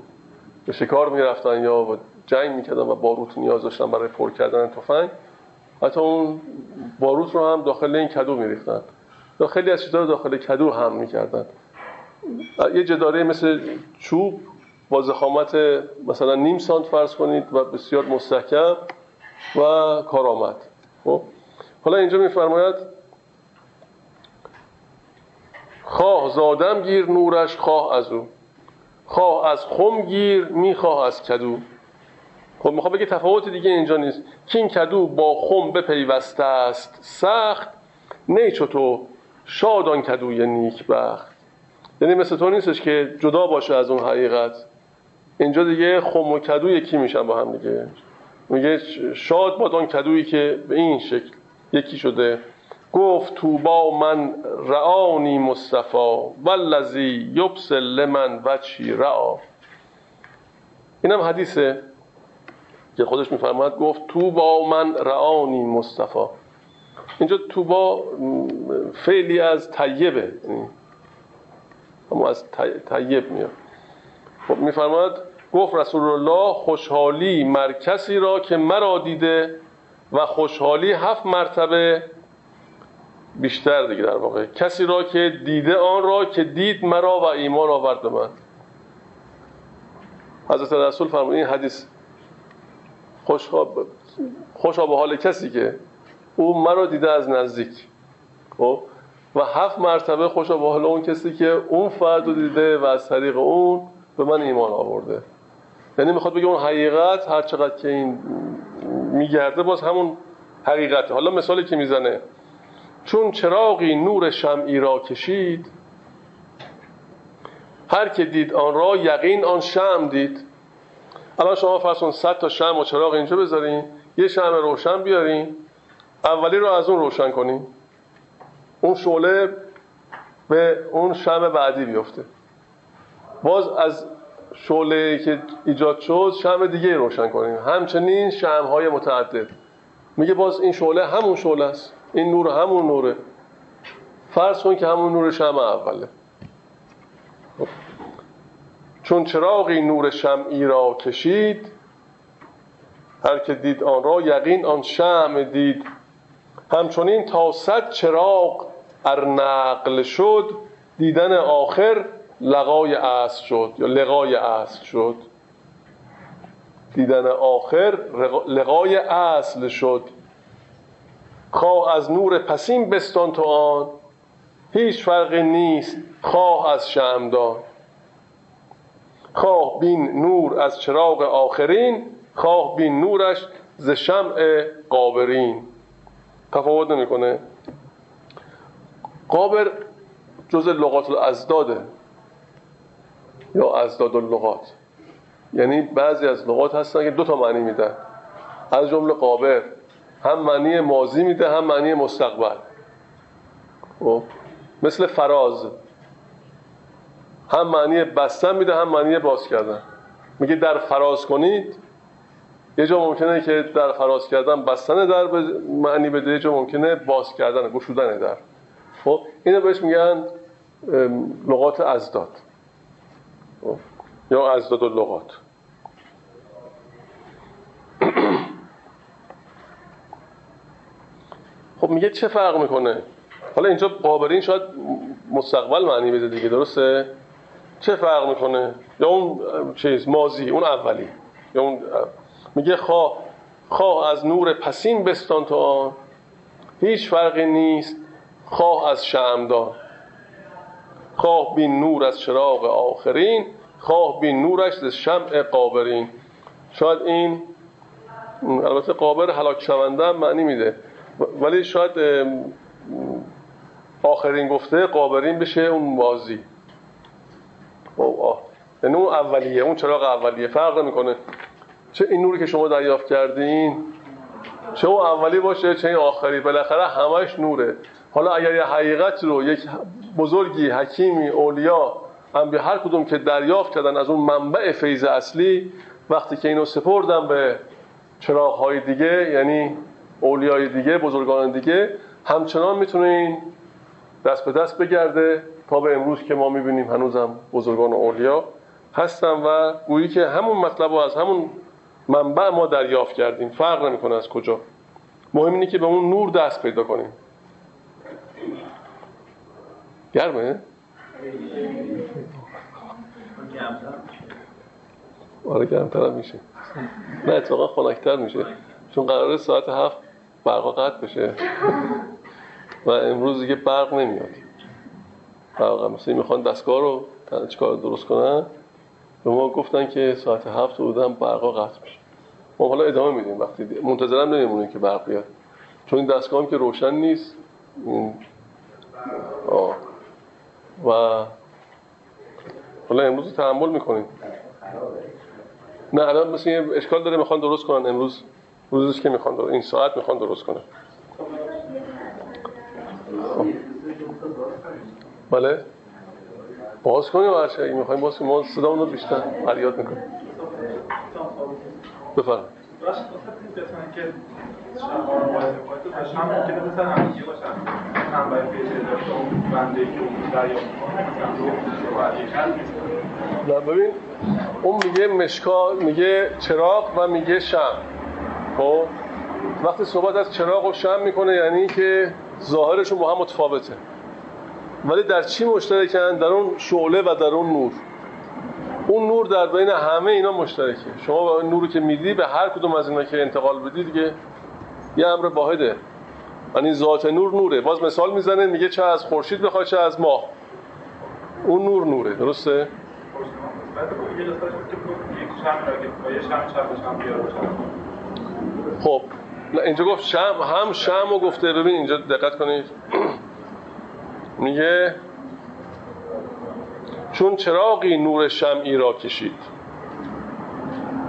S1: به شکار می‌رفتن یا جنگ می‌کردن و باروت نیاز داشتن برای پر کردن تفنگ حتی اون باروت رو هم داخل این کدو میریختن. خیلی از چیزها رو داخل کدو هم می‌کردن. یه جداره مثل چوب با زخامت مثلا نیم سانت فرض کنید و بسیار مستحکم و کارآمد. خب؟ حالا اینجا میفرماید خواه زادم گیر نورش خواه از او. خواه از خم گیر می‌خواه از کدو. خب می‌خواد بگه تفاوت دیگه اینجا نیست. که این کدو با خم بپیوسته است سخت. نه تو شادان کدوی نیک بخت یعنی مثل تو نیستش که جدا باشه از اون حقیقت. اینجا دیگه خم و کدو یکی میشن با هم دیگه. میگه شاد باد آن کدویی که به این شکل یکی شده. گفت تو با من رعانی مصطفی والذی یبسل لمن وچی رعا اینم حدیثه که خودش میفرماد گفت تو با من رعانی مصطفی. اینجا تو با فعلی از طیبه یعنی اما از طیب میاد. خب میفرماد گفت رسول الله خوشحالی مرکزی را که مرا دیده و خوشحالی هفت مرتبه بیشتر دیگه در واقع. کسی را که دیده آن را که دید مرا و ایمان آورد به من. حضرت رسول فرمود این حدیث خوشا به حال کسی که او مرا دیده از نزدیک. خب؟ و هفت مرتبه خوشا به حال اون کسی که اون فرد رو دیده و از طریق اون به من ایمان آورده. یعنی می‌خواد بگه اون حقیقت هر چقدر که این میگرده باز همون حقیقت حالا مثالی که می‌زنه. چون چراغی نور شمعی را کشید هر که دید آن را یقین آن شم دید. الان شما فرسون 100 تا شم و چراغ اینجا بذارین یه شم روشن بیارین اولی رو از اون روشن کنین. اون شعله به اون شم بعدی بیفته. باز از شعله که ایجاد شد شم دیگه روشن کنیم. همچنین شم های متعدد. میگه باز این شعله همون شعله است. این نور همون نوره. فرض کن که همون نور شم اوله. چون چراغی نور شمعی را کشید هر که دید آن را یقین آن شم دید. همچنین تا صد چراغ ار نقل شد دیدن آخر لقای اصل شد یا لقای اصل شد؟ دیدن آخر لقای اصل شد. خواه از نور پسین بستان تو آن. هیچ فرقی نیست خواه از شمدان خواه بین نور از چراغ آخرین خواه بین نورش ز شمع قابرین. تفاوت نمی‌کنه. قابر جز لغات الازداده. یا ازداد اللغات یعنی بعضی از لغات هستن که دو تا معنی میدن. از جمله قابر هم معنی ماضی میده هم معنی مستقبل. خب؟ مثل فراز. هم معنی بستن میده هم معنی باز کردن. میگه در فراز کنید یه جا ممکنه که در فراز کردن بستن در معنی بده یه جا ممکنه باز کردن گشودن در. خب؟ اینو بهش میگن لغات ازداد؟ یا ازداد و لغات. خب میگه چه فرق می‌کنه؟ حالا اینجا قابرین شاید مستقبل معنی بده دیگه درسته؟ چه فرق می‌کنه؟ یا اون چیز مازی اون اولی. یا اون میگه خواه خواه از نور پسین بستان تو آن. هیچ فرقی نیست خواه از شمدان خواه بین نور از چراغ آخرین خواه بین نورش از شمع قابرین. شاید این البته قابر حلاک شونده معنی میده. ولی شاید آخرین گفته قابرین بشه اون بازی یعنی اون اولیه اون چراغ اولیه. فرق می‌کنه چه این نوری که شما دریافت کردین چه اون اولی باشه چه این آخری. بالاخره همش نوره. حالا اگر یه حقیقت رو یک بزرگی حکیمی اولیا هم به هر کدوم که دریافت کردن از اون منبع فیض اصلی وقتی که اینو سپردن به چراغ دیگه یعنی اولیای دیگه بزرگان دیگه همچنان می‌تونه این دست به دست بگرده. تا به امروز که ما می‌بینیم هنوزم بزرگان اولیا هستن و گویی که همون مطلب رو از همون منبع ما دریافت کردیم. فرق نمی‌کنه از کجا. مهم اینه که به اون نور دست پیدا کنیم. گرمه؟ آره گرمتر میشه. نه اتفاقا خنکتر میشه. چون قرار ساعت هفت برقا قطع بشه. و امروز دیگه برق نمیاد. برق مثلا می‌خوان دستگاه رو چیکار درست کنن؟ به ما گفتن که ساعت هفت بودن برقا قطع میشه. ما حالا ادامه میدیم. وقتی منتظرم نمیمونیم که برق بیاد. چون این دستگاه هم که روشن نیست. آه. و حالا امروز تحمل می‌کنیم. نه الان مثل یه اشکال داره می‌خوان درست کنن. امروز روزش که می‌خوان درست این ساعت می‌خوان درست کنن. خب. بله. باز کنیم هر اگه می‌خوایم باز کنیم. ما صدا رو بیشتر فریاد می‌کنیم. بفرم نه ببین اون میگه مشکا میگه چراغ و میگه شم. خب؟ وقتی صحبت از چراغ و شم می‌کنه یعنی که ظاهرشون با هم متفاوته. ولی در چی مشترکن؟ در اون شعله و در اون نور. اون نور در بین همه اینا مشترکه. شما اون نوری که میدی به هر کدوم از اینا که انتقال بدی دیگه یه امر واحده. یعنی ذات نور نوره. باز مثال می‌زنه میگه چه از خورشید بخوای چه از ماه. اون نور نوره درسته؟ خب اینجا گفت شم هم شم و گفته. ببین اینجا دقت کنید. میگه چون چراغی نور شمعی را کشید.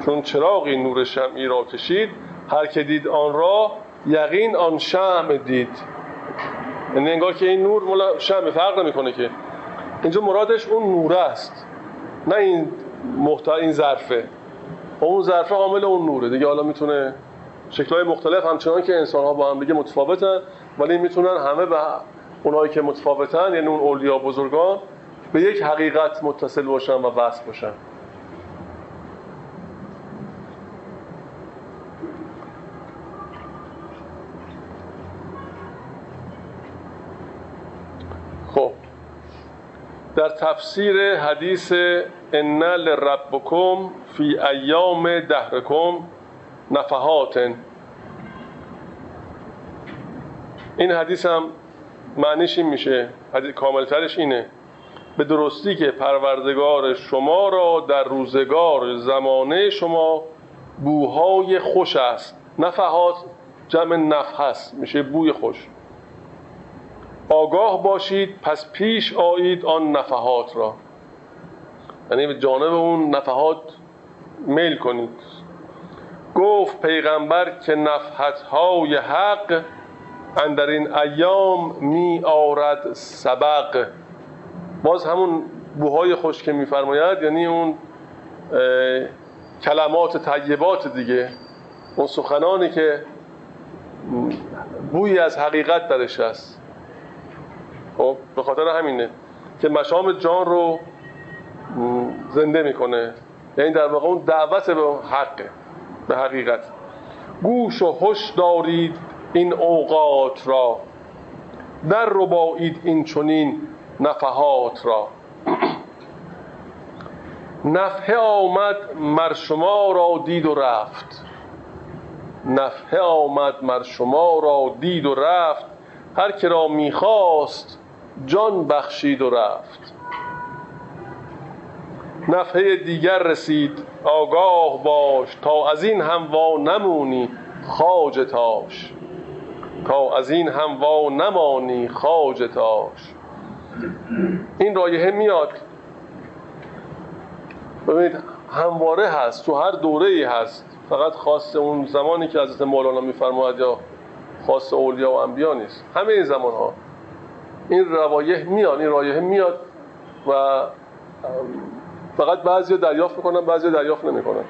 S1: چون چراغی نور شمعی را کشید هر که دید آن را یقین آن شمع دید. یعنی انگار که این نور ملا شمع فرق نمی‌کنه که. اینجا مرادش اون نور است. نه این محتوا این ظرفه. اون ظرفه عامل اون نوره. دیگه حالا می‌تونه شکلهای مختلف همچنان که انسان ها با هم دیگه متفاوتن ولی می‌تونن همه به اونایی که متفاوتن یعنی اون اولیا بزرگان به یک حقیقت متصل باشن و وصل باشن خب در تفسیر حدیث ان لربکم فی ایام دهرکم نفحات این حدیث هم معنیش این میشه حدیث کاملترش اینه. به درستی که پروردگار شما را در روزگار زمانه شما بوهای خوش است. نفحات جمع نفح است میشه بوی خوش. آگاه باشید پس پیش آیید آن نفحات را. یعنی به جانب اون نفحات میل کنید. گفت پیغمبر که نفحت های حق اندر این ایام می آرد سبق. باز همون بوهای خوش که میفرماید یعنی اون کلمات طیبات دیگه. اون سخنانی که بوی از حقیقت درش هست. خب به خاطر همینه که مشام جان رو زنده می‌کنه. یعنی در واقع اون دعوت به حقه به حقیقت. گوش و هوش دارید این اوقات را. در ربایید این چنین نفحات را. نفحه آمد مر شما را دید و رفت. نفحه آمد مر شما را دید و رفت. هر که را می‌خواست جان بخشید و رفت. نفحه دیگر رسید آگاه باش تا از این هم وا نمونی خاج تاش. تا از این هم وا نمانی خاج تاش. این رایحه میاد. ببینید همواره هست تو هر دوره ای هست. فقط خاص اون زمانی که حضرت مولانا میفرماید یا خاص اولیا و انبیا نیست. همه این زمان ها این روایح میاد این رایحه میاد و فقط بعضی دریافت می‌کنن بعضی دریافت نمی‌کنن.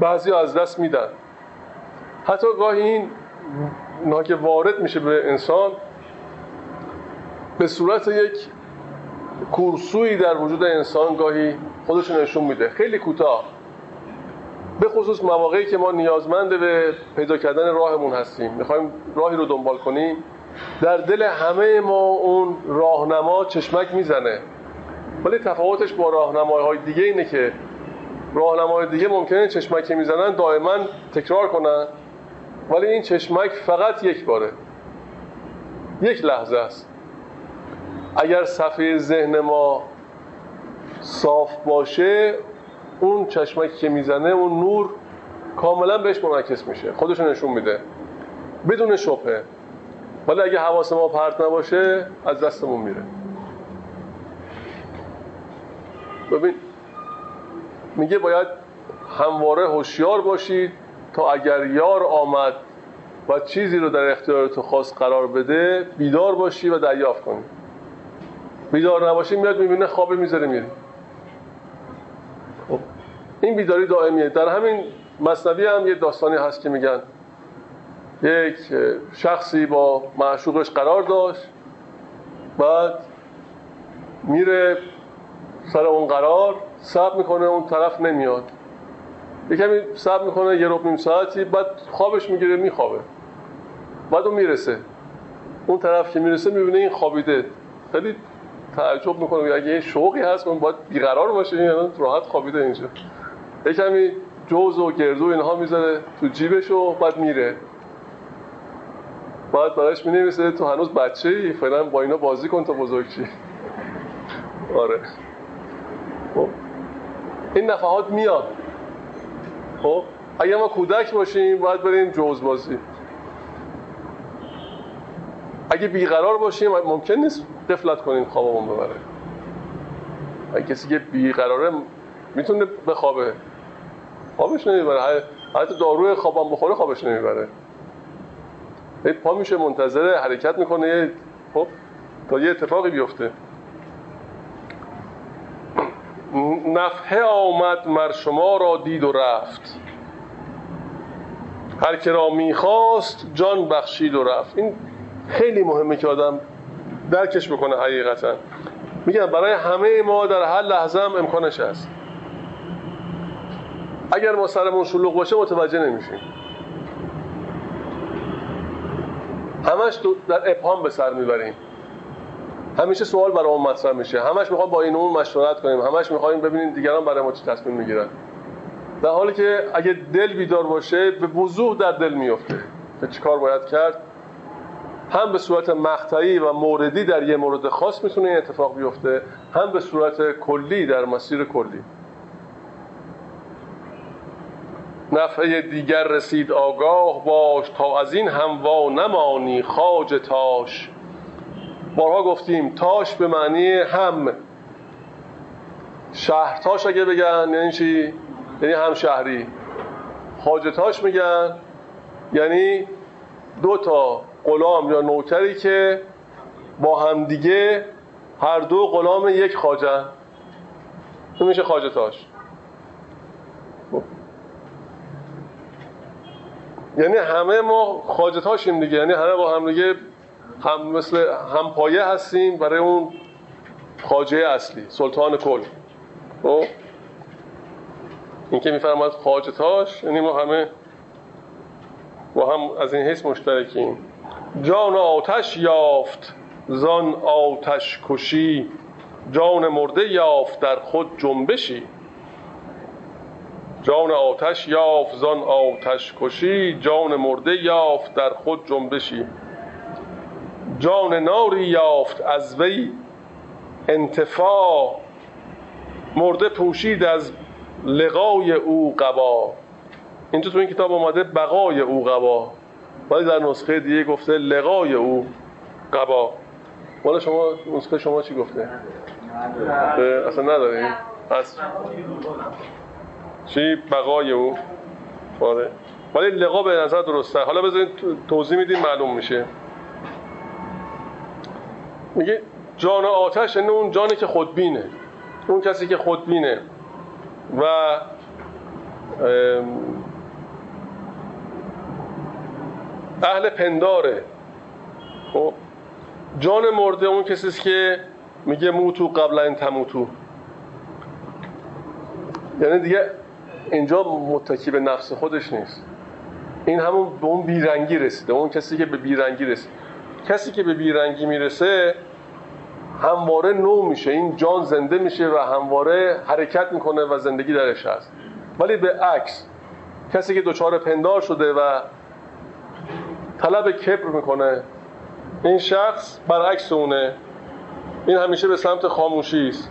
S1: بعضی از دست میدن. حتی گاهی این که وارد میشه به انسان به صورت یک کورسوی در وجود انسان گاهی خودش نشون میده. خیلی کوتاه. به خصوص مواقعی که ما نیازمند به پیدا کردن راهمون هستیم. می‌خوایم راهی رو دنبال کنیم. در دل همه ما اون راهنما چشمک می‌زنه. ولی تفاوتش با راهنمای دیگه اینه که راهنمای دیگه ممکنه چشمک که می‌زنن دائما تکرار کنن. ولی این چشمک فقط یک باره. یک لحظه است. اگر صفحه ذهن ما صاف باشه اون چشمکی که می‌زنه اون نور کاملا بهش منعکس میشه. خودش نشون میده. بدون شبهه. ولی اگه حواس ما پرت نباشه از دستمون میره. ببین میگه باید همواره هوشیار باشید تا اگر یار آمد و چیزی رو در اختیار تو خواست قرار بده بیدار باشی و دریافت کنی. بیدار نباشی میاد می‌بینه خواب می‌ذاره میری خب. این بیداری دائمیه. در همین مصنوی هم یه داستانی هست که میگن. یک شخصی با معشوقش قرار داشت بعد میره سر اون قرار سب می‌کنه اون طرف نمیاد. یه کمی سب می‌کنه یه رب نیم ساعتی بعد خوابش می‌گیره میخوابه. بعد اون می‌رسه. اون طرف که می‌رسه می‌بینه این خوابیده. خیلی تعجب می‌کنه اگه این شوقی هست اون باید بیقرار باشه این راحت خوابیده اینجا. یه کمی جوز و گردو اینها می‌ذاره تو جیبش و بعد میره. بعد براش می تو هنوز بچه ای فعلا با اینا بازی کن تا بزرگ چی آره. خب. این نفحات میاد. خب. اگه ما کودک باشیم باید بریم جوز بازی. اگه بیقرار باشیم ممکن نیست قفلت کنیم خوابمون ببره. اگه کسی که بیقراره می‌تونه بخوابه. خوابش نمی‌بره. حتی داروی خوابم بخوره خوابش نمی‌بره. پا میشه منتظر حرکت می‌کنه. خب تا یه اتفاقی بیفته. نفحه آمد مر شما را دید و رفت. هر که را می‌خواست جان بخشید و رفت. این خیلی مهمه که آدم درکش بکنه حقیقتا. میگم برای همه ما در هر لحظه هم امکانش هست. اگر ما سرمون شلوغ باشه متوجه نمیشیم. همش در ابهام به سر می‌بریم. همیشه سوال برای اون مطرح میشه. همش می‌خوام با این اون مشورت کنیم. همش می‌خوایم ببینیم دیگران برای ما چی تصمیم می‌گیرن. در حالی که اگه دل بیدار باشه به وضوح در دل میفته که چیکار باید کرد. هم به صورت مقطعی و موردی در یه مورد خاص می‌تونه این اتفاق بیفته هم به صورت کلی در مسیر کلی. نفعه دیگر رسید آگاه باش تا از این هم وا نمانی خاج تاش. بارها گفتیم تاش به معنی هم شهرتاش اگه بگن یعنی چی؟ یعنی هم شهری. تاش میگن یعنی دو تا غلام یا نوکری که با همدیگه هر دو غلام یک این میشه تاش. یعنی همه ما خاجت هاشیم دیگه. یعنی همه با هم دیگه هم مثل هم پایه هستیم برای اون خاجه اصلی سلطان کل. خب؟ این که میفرماد خاجتاش یعنی ما همه با هم از این حس مشترکیم. جان آتش یافت زان آتش کشی جان مرده یافت در خود جنبشی. جان آتش یافت زان آتش کشی جان مرده یافت در خود جنبشی. جان ناری یافت از وی انتفاع مرده پوشید از لقای او قبا. اینجا تو این کتاب آمده بقای او قبا. ولی در نسخه دیگه گفته لقای او قبا. والا شما نسخه شما چی گفته؟ اصلا نداریم. پس چی بقای او. آره. ولی لقا به نظر درسته. حالا بذارید توضیح میدیم معلوم میشه. میگه جان آتش یعنی اون جانی که خودبینه. اون کسی که خودبینه. و اهل پنداره. خب؟ جان مرده اون کسی که میگه موتو قبل این تموتو. یعنی دیگه اینجا متکی به نفس خودش نیست. این همون به اون بیرنگی رسیده. اون کسی که به بیرنگی رسید کسی که به بیرنگی می‌رسه همواره نو میشه. این جان زنده میشه و همواره حرکت می‌کنه و زندگی درش هست. ولی به عکس کسی که دچار پندار شده و طلب کبر می‌کنه این شخص برعکس اونه. این همیشه به سمت خاموشی است.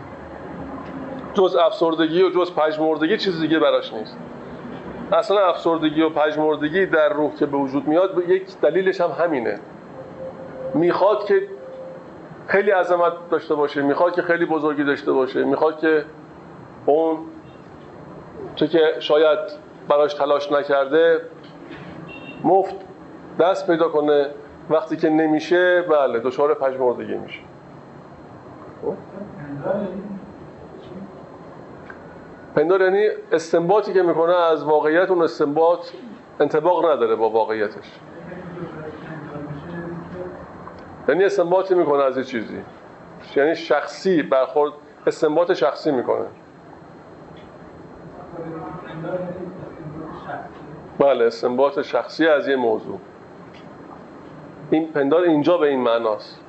S1: جز افسردگی و جز پژمردگی چیز دیگه براش نیست. اصلا افسردگی و پژمردگی در روح که به وجود میاد یک دلیلش هم همینه. می‌خواد که خیلی عظمت داشته باشه می‌خواد که خیلی بزرگی داشته باشه می‌خواد که اون چه که شاید براش تلاش نکرده مفت دست پیدا کنه. وقتی که نمیشه بله دچار پژمردگی میشه. خب؟ پندار یعنی استنباطی که می‌کنه از واقعیت اون استنباط انتباق نداره با واقعیتش. یعنی استنباطی می‌کنه از یه چیزی. یعنی شخصی برخورد استنباط شخصی می‌کنه. بله استنباط شخصی از یه موضوع. این پندار اینجا به این معناست.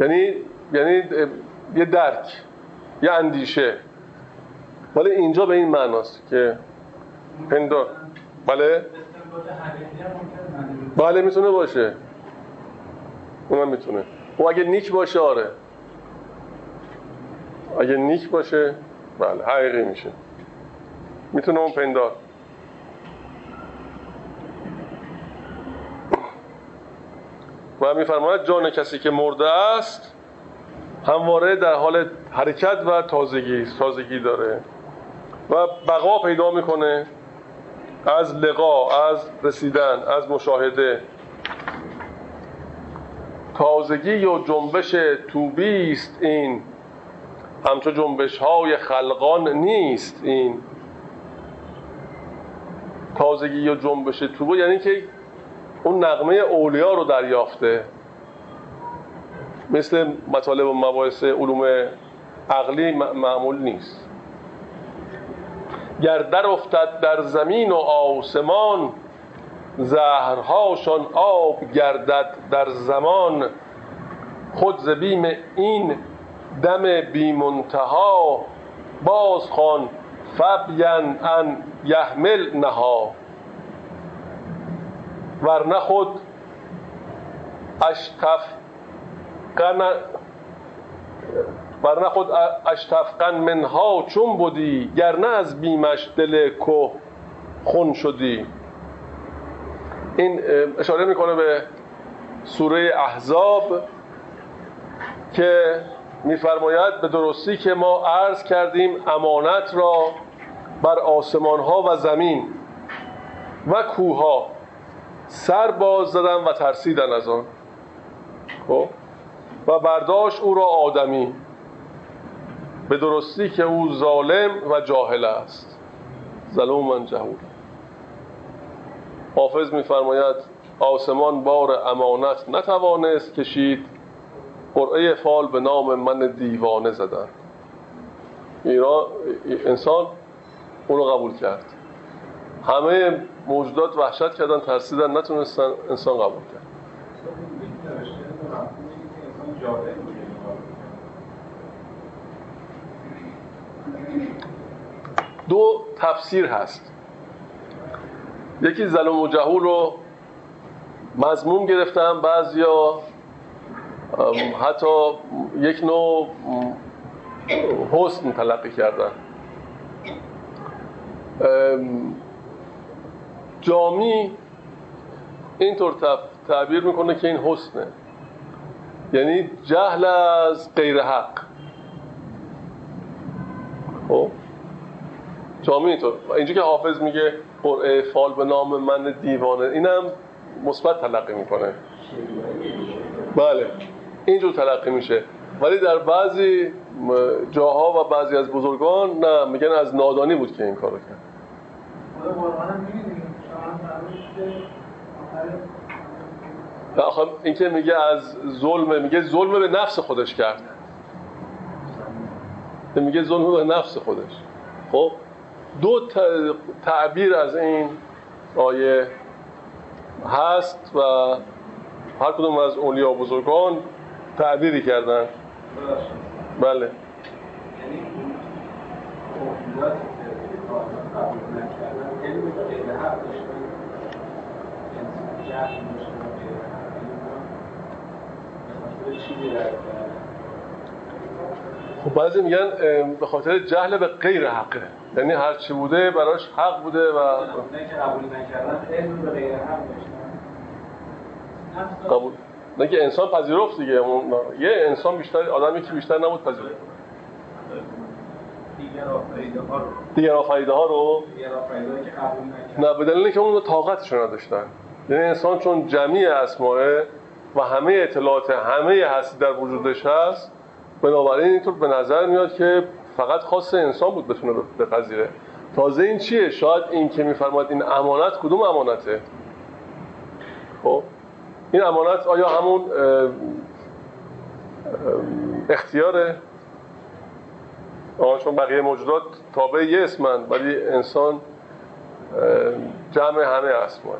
S1: یعنی یعنی یه درک یه اندیشه. ولی اینجا به این معناست که پندار. بله؟ بله می‌تونه باشه. اونم می‌تونه. او اگه نیک باشه آره. اگه نیک باشه بله حقیقی میشه. می‌تونه اون پندار. و میفرماید جان کسی که مرده است همواره در حال حرکت و تازگی تازگی داره. و بقا پیدا می‌کنه از لقا از رسیدن از مشاهده. تازگی و جنبش توبی است این. همچو جنبش های خلقان نیست این. تازگی و جنبش توبه یعنی که اون نقمه اولیا رو دریافته. مثل مطالب و مباحث علوم عقلی معمول نیست. گر در افتد در زمین و آسمان زهرهاشان آب گردد در زمان. خود ز بیم این دم بی منتها باز خان فبین ان یحمل نها. ورنه خود اشتف ورنه خود اشتفقن منها چون بودی گرنه از بیمش دل که خون شدی. این اشاره می‌کنه به سوره احزاب که میفرماید به درستی که ما عرض کردیم امانت را بر آسمان ها و زمین و کوها سر باز زدن و ترسیدن از آن. خب؟ و برداشت او را آدمی. به درستی که او ظالم و جاهل است. ظلوما جهول. حافظ میفرماید آسمان بار امانت نتوانست کشید. قرعه فال به نام من دیوانه زدن. ایران انسان اون رو قبول کرد. همه موجودات وحشت کردن ترسیدن نتونستن انسان قبول کرد. دو تفسیر هست. یکی ظلم و جهول رو مضموم گرفتن بعضیا حتی یک نوع حسن تلقی کردن. جامی اینطور تعبیر می‌کنه که این حسنه. یعنی جهل از غیر حق. جامی اینطور اینجا که حافظ میگه قرعه فال به نام من دیوانه اینم مثبت تلقی می‌کنه. بله اینجور تلقی میشه. ولی در بعضی جاها و بعضی از بزرگان نه میگن از نادانی بود که این کارو کرد. این که میگه از ظلم میگه ظلم به نفس خودش کرد. میگه ظلم به نفس خودش. خب؟ دو تعبیر از این آیه هست و هر کدوم از اولیا بزرگان تعبیری کردن. بله. خب بعضی میگن به خاطر جهل به غیر حقه. یعنی هر چی بوده براش حق بوده و
S2: که قبول
S1: نه که انسان پذیرفت دیگه. یه انسان بیشتر آدمی که بیشتر نبود پذیرفت. دیگر آفریده ها رو؟
S2: که قبول
S1: نه به دلیل اینکه اون طاقتشون نداشتن. یعنی انسان چون جمعی اسماء و همه اطلاعات همه هستی در وجودش هست بنابراین اینطور به نظر میاد که فقط خاص انسان بود بتونه بپذیره. تازه این چیه؟ شاید این که میفرماد این امانت کدوم امانته؟ خب این امانت آیا همون اختیاره؟ چون بقیه موجودات تابع یه اسمن ولی انسان جمع همه اسماه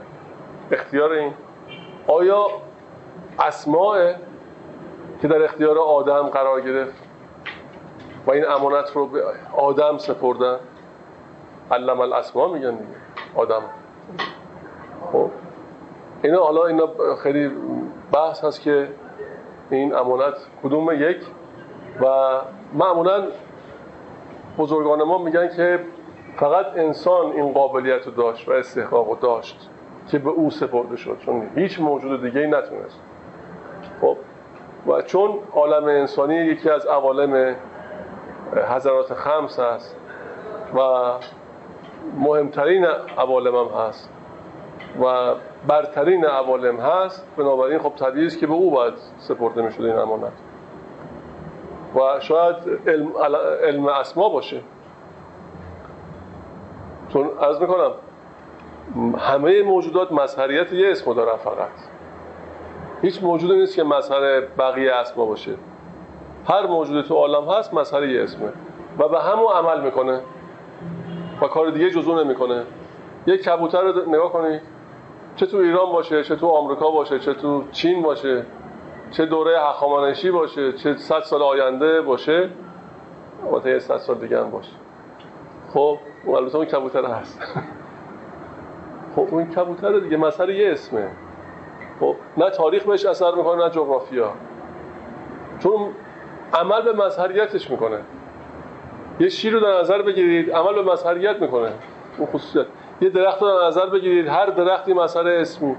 S1: اختیار این. آیا اسماء که در اختیار آدم قرار گرفت و این امانت رو به آدم سپردن علم الاسما میگن دیگه. آدم. خب. اینا حالا اینا خیلی بحث هست که این امانت کدوم یک؟ و معمولا بزرگان ما میگن که فقط انسان این قابلیت رو داشت و استحقاق رو داشت که به او سپرده شد. چون هیچ موجود دیگه ای نتونست. خب. و چون عالم انسانی یکی از عوالم حضرات خمس هست و مهمترین عوالم هم هست و برترین عوالم هست. بنابراین خب طبیعی است که به او باید سپرده می‌شد این امانت. و شاید علم, علم اسما باشه. چون از می‌کنم همه موجودات مظهریت یه اسم دارن فقط. هیچ موجودی نیست که مظهر بقیه اسما باشه. هر موجود تو عالم هست مظهر یه اسمه. و به همون عمل می‌کنه. و کار دیگه جزو نمی‌کنه. یک کبوتر رو نگاه کنید چه تو ایران باشه چه تو آمریکا باشه چه تو چین باشه چه دوره هخامنشی باشه چه صد سال آینده باشه. البته یه صد سال دیگه هم باشه. خب البته اون کبوتر هست. خب اون کبوتر دیگه مسئله یه اسمه. خب نه تاریخ بهش اثر می‌کنه نه جغرافیا. چون عمل به مظهریتش می‌کنه. یه شیر رو در نظر بگیرید عمل به مظهریت می‌کنه. اون خصوصیت. یه درخت رو در نظر بگیرید هر درختی مسئله اسمی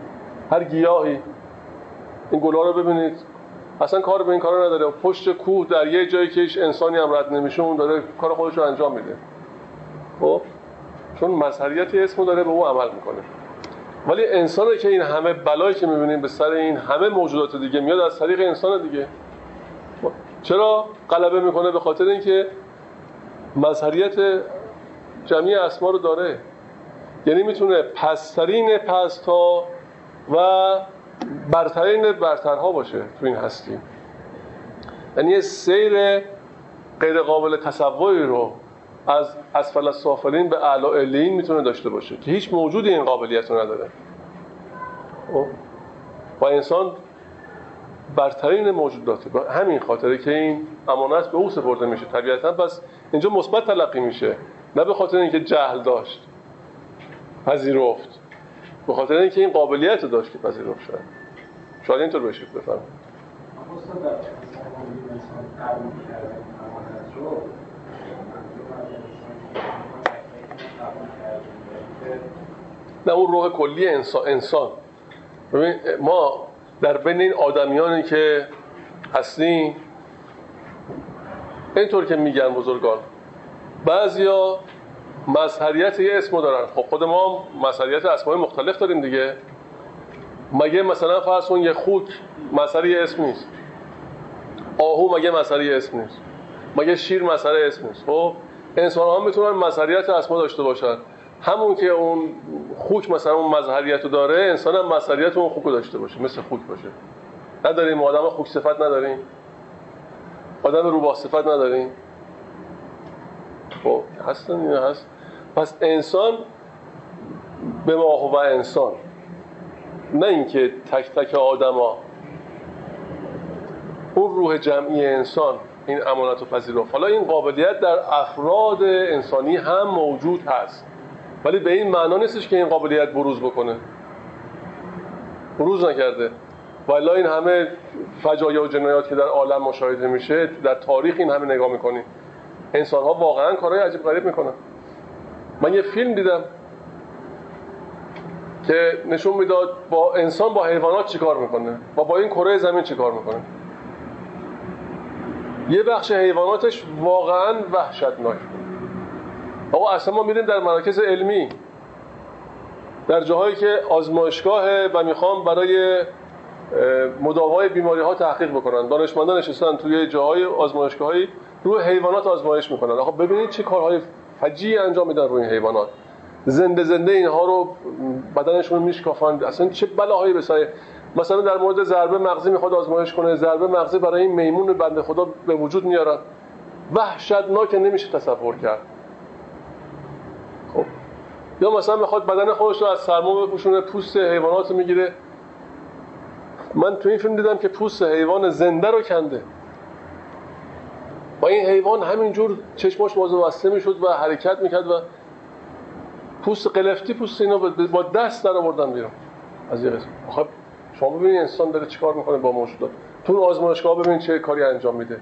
S1: هر گیاهی. این گلا رو ببینید. اصلا کار به این کار نداره. پشت کوه در یه جایی که هیچ انسانی هم رد نمیشه اون داره کار خودش رو انجام میده. خب؟ چون مظهریت اسمو داره به او عمل می‌کنه. ولی انسان که این همه بلایی که می‌بینیم به سر این همه موجودات دیگه میاد از طریق انسان دیگه. چرا غلبه می‌کنه؟ به خاطر اینکه مظهریت جمعی اسما رو داره. یعنی می‌تونه پسترین پستا و برترین برترها باشه تو این هستی یعنی سیر غیر قابل تصوری رو از اسفل سافلین به اعلا الین می‌تونه داشته باشه که هیچ موجودی این قابلیت رو نداره. خب؟ و انسان برترین موجوداته. به همین خاطره که این امانت به او سپرده میشه. طبیعتا پس اینجا مثبت تلقی میشه. نه به خاطر اینکه جهل داشت پذیرفت. به خاطر اینکه این قابلیت داشت که پذیرفت شد. شاید اینطور بشید بفرمایید. نه اون روح کلی انسان, انسان. ببین ما در بین این آدمیانی که هستیم اینطور که میگن بزرگان بعضیا مظهریت یه اسمو دارن. خب خود ما مظهریت اسمای مختلف داریم دیگه. مگه مثلا فرض یه خوک مظهر یه اسم نیست. آهو مگه مظهر یه اسم نیست. مگه شیر مظهر اسم نیست. خب انسان ها می‌تونن مظهریت اسما داشته باشن. همون که اون خوک مثلا اون مظهریت رو داره انسان هم مظهریت اون خوک رو داشته باشه مثل خوک باشه. نداریم آدم خوک صفت نداریم. آدم روباه صفت نداریم. خب هستن این هست. پس انسان به ما و انسان. نه اینکه تک تک آدما. اون روح جمعی انسان این امانت و پذیرفت. حالا این قابلیت در افراد انسانی هم موجود هست. ولی به این معنا نیستش که این قابلیت بروز بکنه. بروز نکرده. ولی این همه فجایا و جنایات که در عالم مشاهده میشه در تاریخ این همه نگاه می‌کنیم انسان ها واقعا کارهای عجیب غریب می‌کنن. من یه فیلم دیدم که نشون می‌داد با انسان با حیوانات چیکار می‌کنه و با این کره زمین چیکار می‌کنه. یه بخش حیواناتش واقعا وحشتناک بود. آقا اصلا ما میریم در مراکز علمی. در جاهایی که آزمایشگاه و می‌خوام برای مداوای بیماری ها تحقیق بکنن. دانشمندان نشستن توی جاهای آزمایشگاهی روی حیوانات آزمایش می‌کنن. آقا ببینید چه کارهای فجی انجام میدن روی این حیوانات. زنده زنده اینها رو بدنشون رو میشکافن. اصلا چه بلاهایی به مثلا در مورد ضربه مغزی می‌خواد آزمایش کنه. ضربه مغزی برای این میمون بنده خدا به وجود میارن. وحشتناک نمیشه تصور کرد. خب. یا مثلا می‌خواد بدن خودش رو از سرما بپوشونه پوست حیوانات رو می‌گیره. من تو این فیلم دیدم که پوست حیوان زنده رو کنده. با این حیوان همینجور چشماش باز بسته می‌شد و حرکت می‌کرد و پوست قلفتی پوست اینا با دست در آوردن بیرون. از یه قسم خب شما ببینید انسان داره چیکار می‌کنه با موجودات تو آزمایشگاه ببینید چه کاری انجام میده.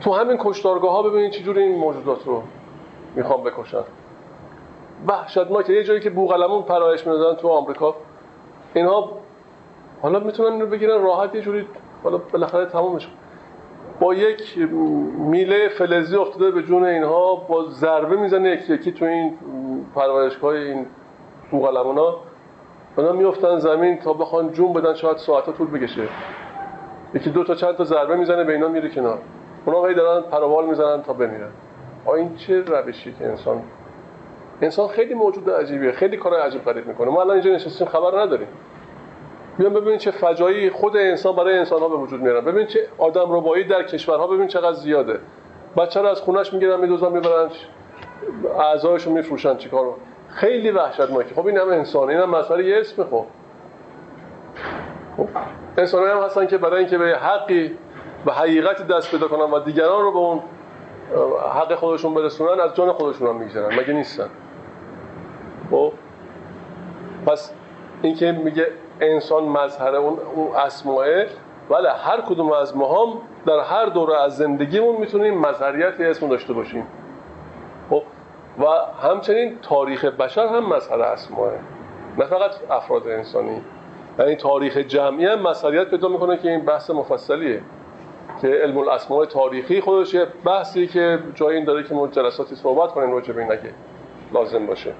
S1: تو همین کشتارگاه ها ببینید چجوری این موجودات رو می‌خوام بکشن که یه جایی که بوغلمون پرایش می‌دادن تو آمریکا. اینها حالا می‌تونن اینو بگیرن راحت یه جوری حالا بالاخره تمامش با یک میله فلزی افتاده به جون اینها با ضربه می‌زنه یکی یکی تو این پرورشگاه این بوغلمونا. اونا میفتن زمین تا بخوان جون بدن شاید ساعت طول بکشه. یکی دو تا چند تا ضربه می‌زنه به اینا میره کنار. اونا هی دارن پروال می‌زنن تا بمیرن. این چه روشی که انسان انسان خیلی موجود عجیبیه خیلی کار عجیب غریب می‌کنه. ما الان اینجا نشستیم خبر نداریم. بیان ببینید چه فجایی خود انسان برای انسان ها به وجود میارن. ببینید چه آدم ربایی در کشورها ببین چقدر زیاده. بچه رو از خونش می‌گیرن میدوزن می‌برن اعضایشون میفروشن چیکارو خیلی وحشتناکه. خب این هم انسان این هم مسئله یه اسم خب, خب. انسان هم هستن که برای اینکه به حقی و حقیقتی دست پیدا کنن و دیگران رو به اون حق خودشون برسونن از جان خودشون هم می‌گذارن مگه نیستن؟ خب. پس اینکه میگه انسان مظهر اون اسماءه ولی هر کدوم از ما هم در هر دوره از زندگیمون می‌تونیم مظهریت اسم داشته باشیم. خب. و همچنین تاریخ بشر هم مظهر اسماءه نه فقط افراد انسانی. یعنی تاریخ جمعی هم مظهریت پیدا می‌کنه که این بحث مفصلیه. که علم الاسماء تاریخی خودش یه بحثی که جایی این داره که ما جلساتی صحبت کنیم راجع به این لازم باشه.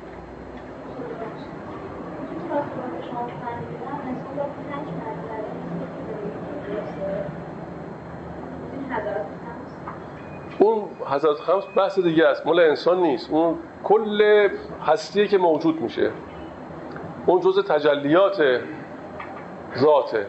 S1: اون حضرت خمس بحث دیگه است. مال انسان نیست. اون کل هستیه که موجود میشه. اون جزء تجلیات ذاته.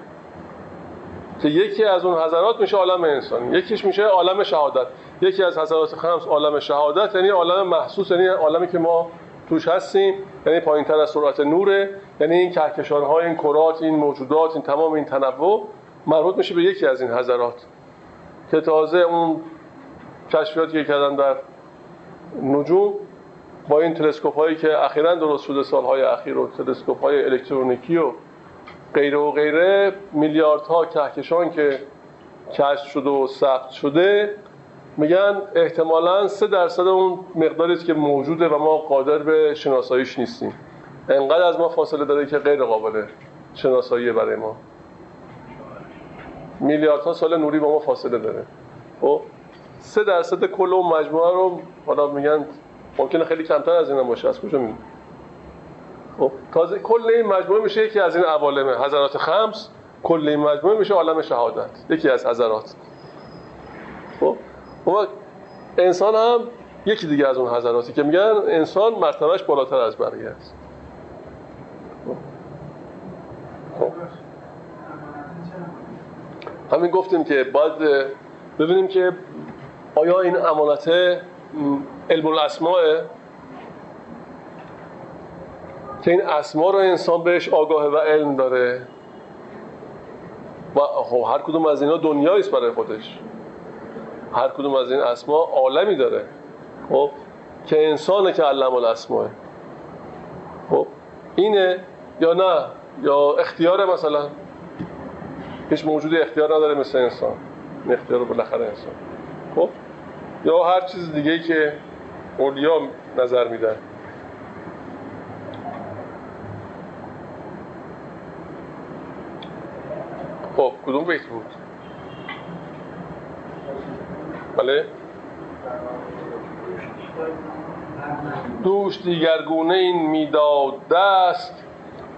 S1: که یکی از اون حضرات میشه عالم انسان یکیش میشه عالم شهادت. یکی از حضرات خمس عالم شهادت یعنی عالم محسوس یعنی عالمی که ما توش هستیم یعنی پایین تر از سرعت نوره. یعنی این کهکشان های این کرات این موجودات این تمام این تنوع مربوط میشه به یکی از این حضرات. که تازه اون کشفیاتی که کردن در نجوم با این تلسکوپ هایی که اخیرا درست شده سالهای اخیر و تلسکوپ های الکترونیکی و غیره و غیره میلیاردها کهکشان که کشف شده و ثبت شده میگن احتمالا سه درصد اون مقداری که موجوده و ما قادر به شناساییش نیستیم. انقدر از ما فاصله داره که غیر قابل شناسایی برای ما. میلیاردها سال نوری با ما فاصله داره. خب؟ سه درصد کل اون مجموعه رو حالا میگن ممکنه خیلی کمتر از این باشه. از کجا میگن خب. تازه کل این مجموعه میشه یکی از این عوالم حضرات خمس کل این مجموعه میشه عالم شهادت یکی از حضرات. خب. انسان هم یکی دیگه از اون حضراتی که میگن انسان مرتبهش بالاتر از بقیه است. خب. همین گفتیم که باید ببینیم که آیا این امانت علم الاسماء که این اسما رو انسان بهش آگاه و علم داره. و خب هر کدوم از اینا دنیایی است برای خودش. هر کدوم از این اسما عالمی داره. خب که انسانه که علم الاسماء خب اینه یا نه؟ یا اختیار مثلا؟ هیچ موجودی اختیار نداره مثل انسان. این اختیار بالاخره انسان. خب یا هر چیز دیگه که اولیا نظر میدن. خب کدوم بیت بود؟ دوش دیگرگونه این می‌داد دست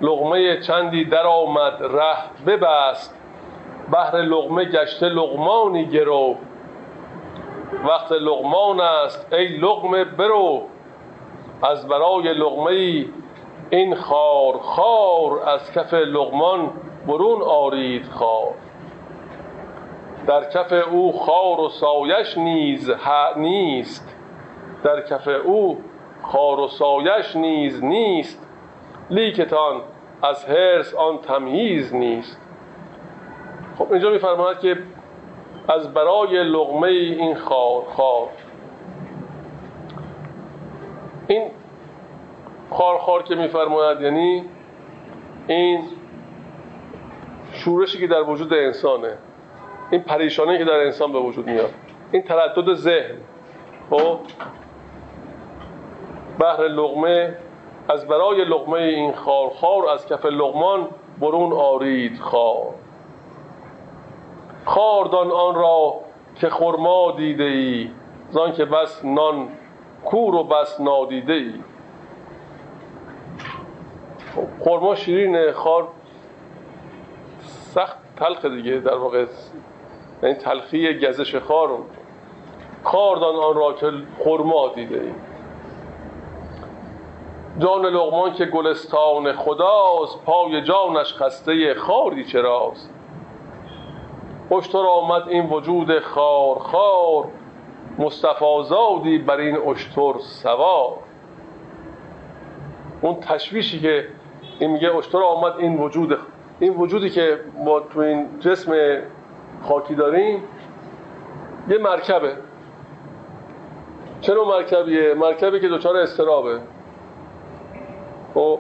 S1: لغمه چندی در آمد ره ببست. بهر لغمه گشته لغمانی گرو. وقت لغمان است ای لغمه برو. از برای لغمه این خار خار از کف لغمان برون آرید خار در کف او خار و سایش نیز نیست. در کف او خار و سایش نیز نیست. لیکتان از هرس آن تمییز نیست. خب اینجا میفرماید که از برای لغمه این خار خار. این خار خار که میفرماید یعنی این شورشی که در وجود انسانه. این پریشانی که در انسان به وجود میاد. این تردد ذهن. خب؟ بهر لغمه از برای لغمه این خار خار از کف لغمان برون آرید خار. خاردان آن را که خرما دیده ای زان که بس نان کور و بس نادیده ای. خب، خرما شیرینه خار تلخ دیگه در واقع یعنی تلخی گزش خار خاردان آن را که خرما دیده ای جان لغمان که گلستان خداست پای جانش خسته خاری چراست. اشتر آمد این وجود خار خار مصطفی بر این اشتر سوار. اون تشویشی که این میگه اشتر آمد این وجود این وجودی که ما تو این جسم خاکی داریم یه مرکبه. چه نوع مرکبیه؟ مرکبی که دچار استرابه خب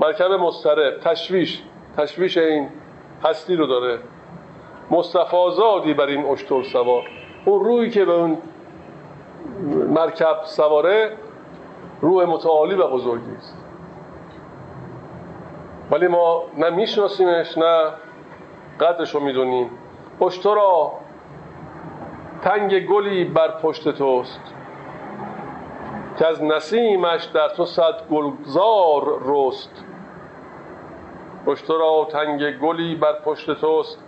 S1: مرکب مسترب تشویش. تشویش این هستی رو داره. مصطفی بر این اشتر سوار. اون روی که به اون مرکب سواره روح متعالی و بزرگی است. ولی ما نه میشناسیمش نه قدرش رو می‌دونیم. اشترا تنگ گلی بر پشت توست که از نسیمش در تو صد گلزار رست. اشترا تنگ گلی بر پشت توست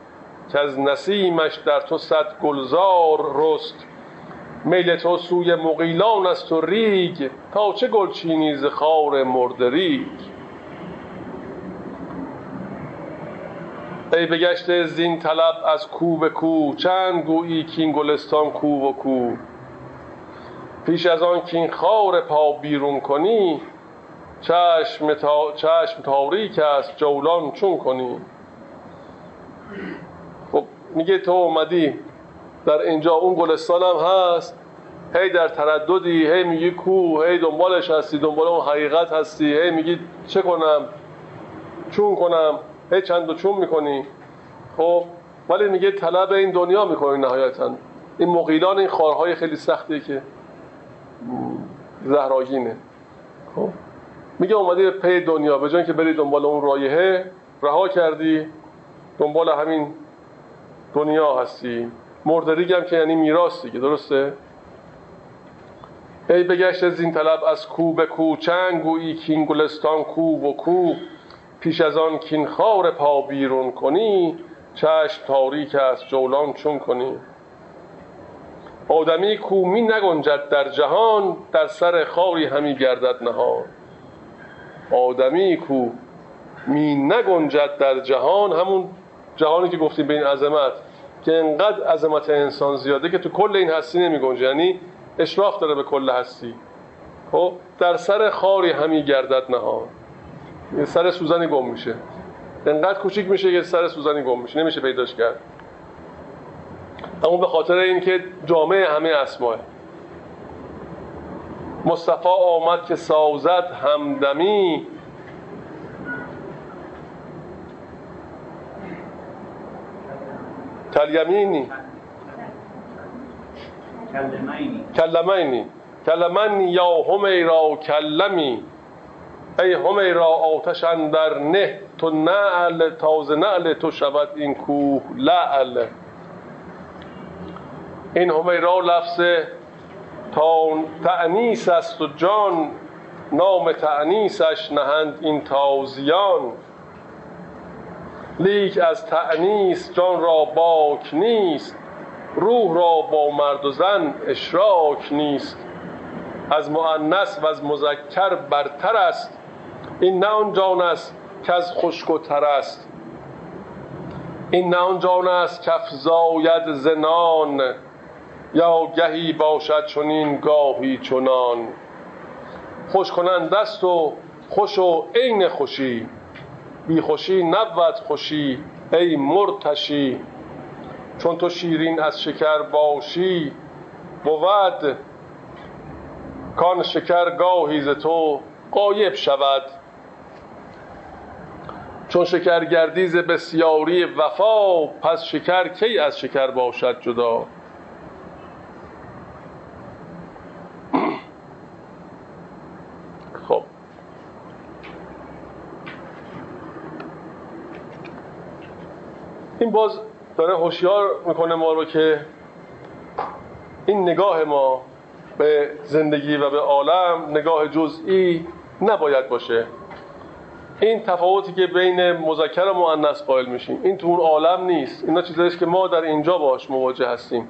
S1: که از نسیمش در تو صد گلزار رست. میل تو سوی مقیلان است و ریگ تا چه گلچینی ز خار مرده ای بگشته زین طلب از کو به کو چند گویی کین گلستان کو و کو. پیش از آن کین خار پا بیرون کنی چشم, تا... چشم تاریک است جولان چون کنی. میگه تو اومدی در اینجا اون گلستان هم هست. هی در ترددی هی میگی کو هی دنبالش هستی دنبال اون حقیقت هستی. هی میگی چه کنم؟ چون کنم؟ هی چند و چون می‌کنی. خب ولی میگه طلب این دنیا می‌کنی نهایتا. این مقیلان این خارهای خیلی سختی که زهراگینه. خب میگه اومدی پی دنیا به جای که بری دنبال اون رایحه رها کردی دنبال همین دنیا هستی. مردریگ هم که یعنی میراث دیگه درسته؟ ای بگشت از این طلب از کو به کو چنگ گویی کین گلستان کو و کو. پیش از آن کین خار پا بیرون کنی چشم تاریک است جولان چون کنی. آدمی کو می نگنجد در جهان در سر خاری همی گردد نهان. آدمی کو می نگنجد در جهان همون جهانی که گفتیم به این عظمت که انقدر عظمت انسان زیاده که تو کل این هستی نمی گنجه یعنی اشراف داره به کل هستی. خب در سر خاری همی گردد نهان. سر سوزنی گم میشه. انقدر کوچیک میشه که سر سوزنی گم میشه. نمیشه پیداش کرد. اما به خاطر اینکه جامعه همه اسماه. مصطفی آمد که سازد همدمی. کلیمینی کلمینی. کلمنی یا همیرا کلمی. ای همیرا آتش اندر نه تو نعل تازه نعل تو شود این کوه لعل. این همیرا لفظ تا تعنیس است و جان نام تعنیسش نهند این تازیان. لیک از تعنیس جان را باک نیست روح را با مرد و زن اشراک نیست. از مؤنث و از مذکر برتر است. این نه آن جان است که از خشک و تر است. این نه آن جان است که افزاید زنان یا گهی باشد چنین گاهی چنان. خوش کنند دست و خوش و عین خوشی. بی خوشی نبود خوشی ای مرتشی. چون تو شیرین از شکر باشی بود کان شکر گاهی ز تو قایب شود. چون شکر گردیز بسیاری وفا پس شکر کی از شکر باشد جدا؟ خب. این باز داره هوشیار می‌کنه ما رو که این نگاه ما به زندگی و به عالم نگاه جزئی نباید باشه. این تفاوتی که بین مذکر و مؤنث قائل میشیم این تو اون عالم نیست. اینا چیزایی که ما در اینجا باش مواجه هستیم.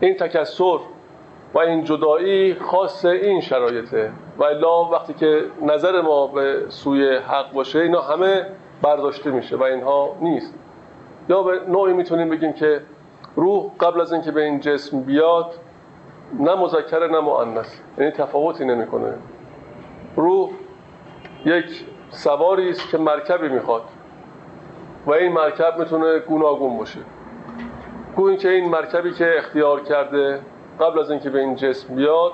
S1: این تکسر و این جدایی خاص این شرایطه. و الا وقتی که نظر ما به سوی حق باشه اینا همه برداشته میشه و اینها نیست. یا به نوعی می‌تونیم بگیم که روح قبل از اینکه به این جسم بیاد نه مذکر نه مؤنث. یعنی تفاوتی نمی‌کنه. روح یک سواری است که مرکبی می‌خواد. و این مرکب می‌تونه گوناگون باشه. گویی که این مرکبی که اختیار کرده قبل از اینکه به این جسم بیاد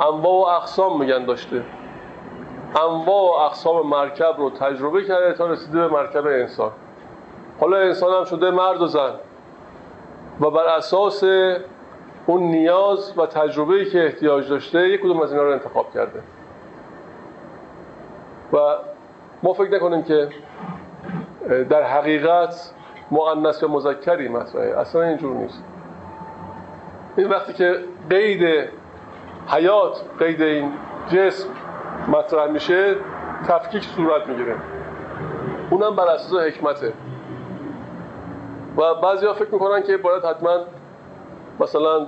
S1: انواع و اقسام میگن داشته. انواع و اقسام مرکب رو تجربه کرده تا رسیده به مرکب انسان. حالا انسان هم شده مرد و زن. و بر اساس اون نیاز و تجربه‌ای که احتیاج داشته یک کدوم از اینا رو انتخاب کرده. و ما فکر نکنیم که در حقیقت مؤنث یا مذکری مطرحه. اصلا اینجور نیست. این وقتی که قید حیات قید این جسم مطرح میشه تفکیک صورت می‌گیره. اونم بر اساس حکمته. و بعضی فکر می‌کنن که باید حتما مثلا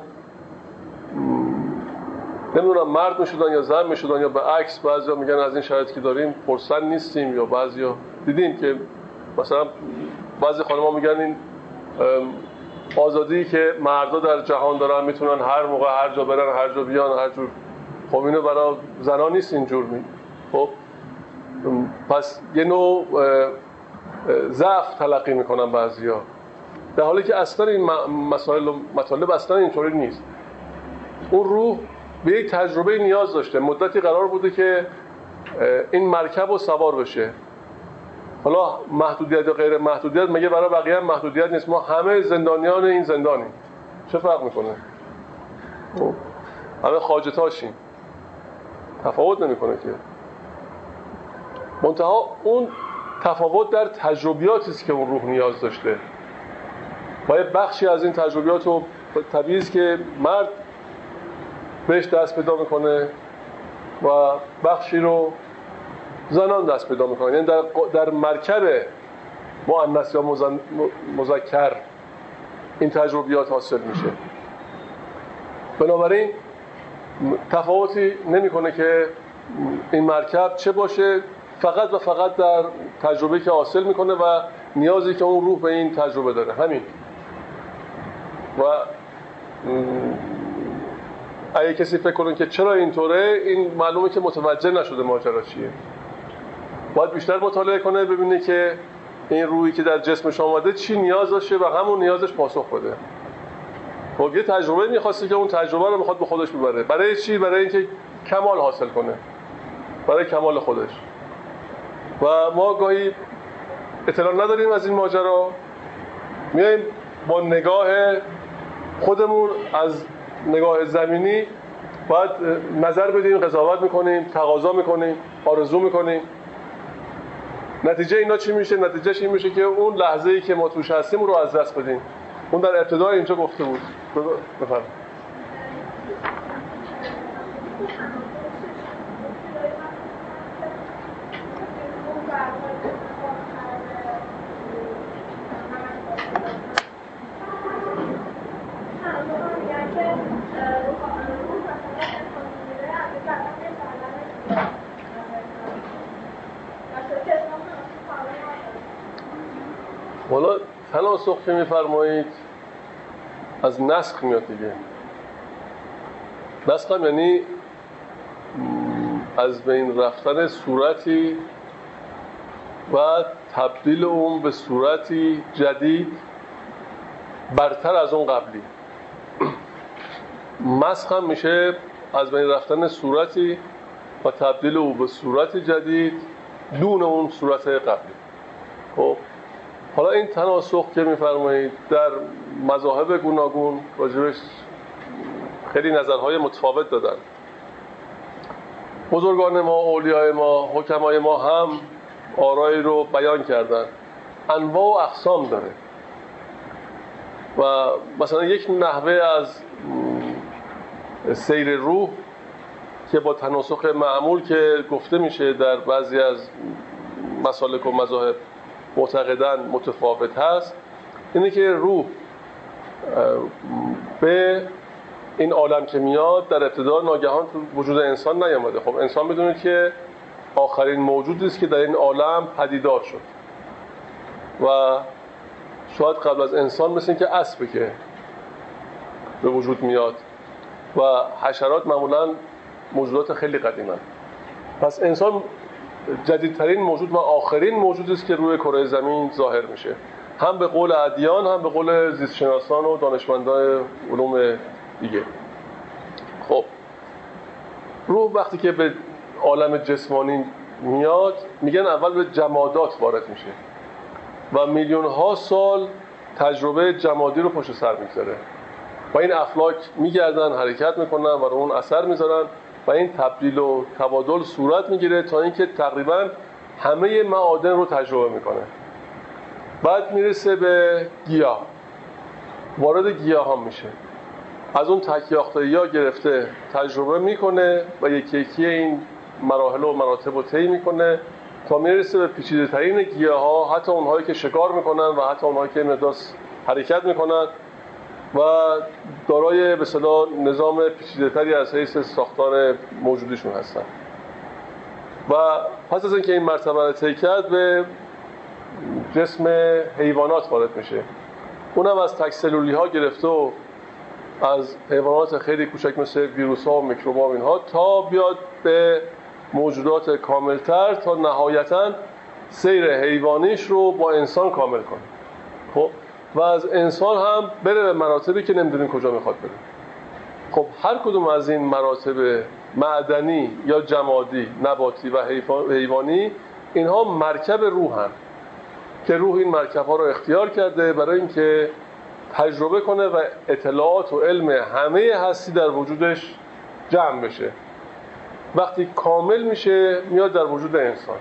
S1: نمی‌دونم مرد می‌شدن یا زن می‌شدن یا به عکس بعضی میگن از این شرایطی که داریم پرسن نیستیم یا بعضی دیدیم که مثلا بعضی خانم ها میگن این آزادی که مردا در جهان دارن می‌تونن هر موقع هر جا برن هر جا بیان هر جور. خب اینو برای زنان نیست اینجور می خب؟ پس یه نوع ضعف تلقی می‌کنن بعضیا. در حالی که اصلا این مسائل و مطالب اصلا اینطوری نیست. اون روح به یک تجربه نیاز داشته. مدتی قرار بوده که این مرکب و سوار بشه. حالا محدودیت یا غیر محدودیت مگه برای بقیه هم محدودیت نیست؟ ما همه زندانیان این زندانیم. چه فرق می‌کنه؟ خب، همه خاجتاشیم. تفاوت نمی‌کنه که. منتها اون تفاوت در تجربیاتی است که اون روح نیاز داشته. باید بخشی از این تجربیات رو طبیعی که مرد بهش دست پیدا می‌کنه و بخشی رو زنان دست پیدا می‌کنن. یعنی در, در مرکب مؤنث یا مذکر این تجربیات حاصل میشه. بنابراین تفاوتی نمی‌کنه که این مرکب چه باشه فقط و فقط در تجربه که حاصل می‌کنه و نیازی که اون روح به این تجربه داره. همین. و اگه کسی فکر کنه که چرا اینطوره این معلومه که متوجه نشده ماجرا چیه. باید بیشتر مطالعه کنه ببینه که این روحی که در جسمش آمده چی نیاز داشته و همون نیازش پاسخ بده. خب یه تجربه می‌خواسته که اون تجربه رو می‌خواد به خودش ببره. برای چی؟ برای اینکه کمال حاصل کنه. برای کمال خودش. و ما گاهی اطلاع نداریم از این ماجرا. میایم با نگاه خودمون از نگاه زمینی باید نظر بدیم قضاوت می‌کنیم تقاضا می‌کنیم آرزو می‌کنیم. نتیجه اینا چی میشه؟ نتیجهش این میشه که اون لحظه ای که ما توش هستیم رو از دست بدیم. اون در ابتدای اینجا گفته بود. بفرم حالا که میفرمایید از نسخ میاد دیگه. نسخ هم یعنی از بین رفتن صورتی و تبدیل اون به صورتی جدید برتر از اون قبلی. مسخ هم میشه از بین رفتن صورتی و تبدیل او به صورت جدید دون اون صورت قبلی. حالا این تناسخ که میفرمایید در مذاهب گوناگون راجبش خیلی نظرهای متفاوت دادن. بزرگان ما، اولیای ما، حکمای ما هم آرایی رو بیان کردن. انواع و اقسام داره. و مثلا یک نحوه از سیر روح که با تناسخ معمول که گفته میشه در بعضی از مسالک و مذاهب معتقدن متفاوت هست اینه که روح به این عالم که میاد در ابتدا ناگهان تو وجود انسان نیامده. خب انسان بدونید که آخرین موجودی است که در این عالم پدیدار شد. و شاید قبل از انسان مثل که اسبه که به وجود میاد. و حشرات معمولا موجودات خیلی قدیمن. پس انسان جدیدترین موجود و آخرین موجودی است که روی کره زمین ظاهر میشه. هم به قول ادیان هم به قول زیستشناسان و دانشمندان علوم دیگه. خب. روح وقتی که به عالم جسمانی میاد میگن اول به جمادات وارد میشه و میلیون ها سال تجربه جمادی رو پشت سر می‌گذاره. و این افلاک میگردن حرکت می‌کنن و رو اون اثر می‌ذارن. و این تبدیل و تبادل صورت می‌گیره تا اینکه تقریبا همه معادن رو تجربه می‌کنه. بعد می‌رسه به گیاه. وارد گیاه هم میشه. از اون تکیاخته ها گرفته تجربه می‌کنه و یکی یکی این مراحل و مراتب رو طی می‌کنه تا می‌رسه به پیچیده ترین گیاه ها حتی اونهایی که شکار می‌کنن و حتی اونهایی که مداس حرکت می‌کنن. و دارای به صدا نظام پیچیده تری از حیث ساختار موجودیشون هستن. و پس از اینکه این مرتبه رو به جسم حیوانات وارد میشه. اونم از تکسلولی ها گرفته و از حیوانات خیلی کوچک مثل ویروس ها و میکروب ها اینها تا بیاد به موجودات کاملتر تا نهایتا سیر حیوانیش رو با انسان کامل کنه. خب و از انسان هم بره به مراتبی که نمی‌دونیم کجا می‌خواد بره. خب هر کدوم از این مراتب معدنی یا جمادی نباتی و حیوانی اینها مرکب روحن که روح این مرکب ها رو اختیار کرده برای اینکه تجربه کنه و اطلاعات و علم همه هستی در وجودش جمع بشه. وقتی کامل میشه میاد در وجود انسان.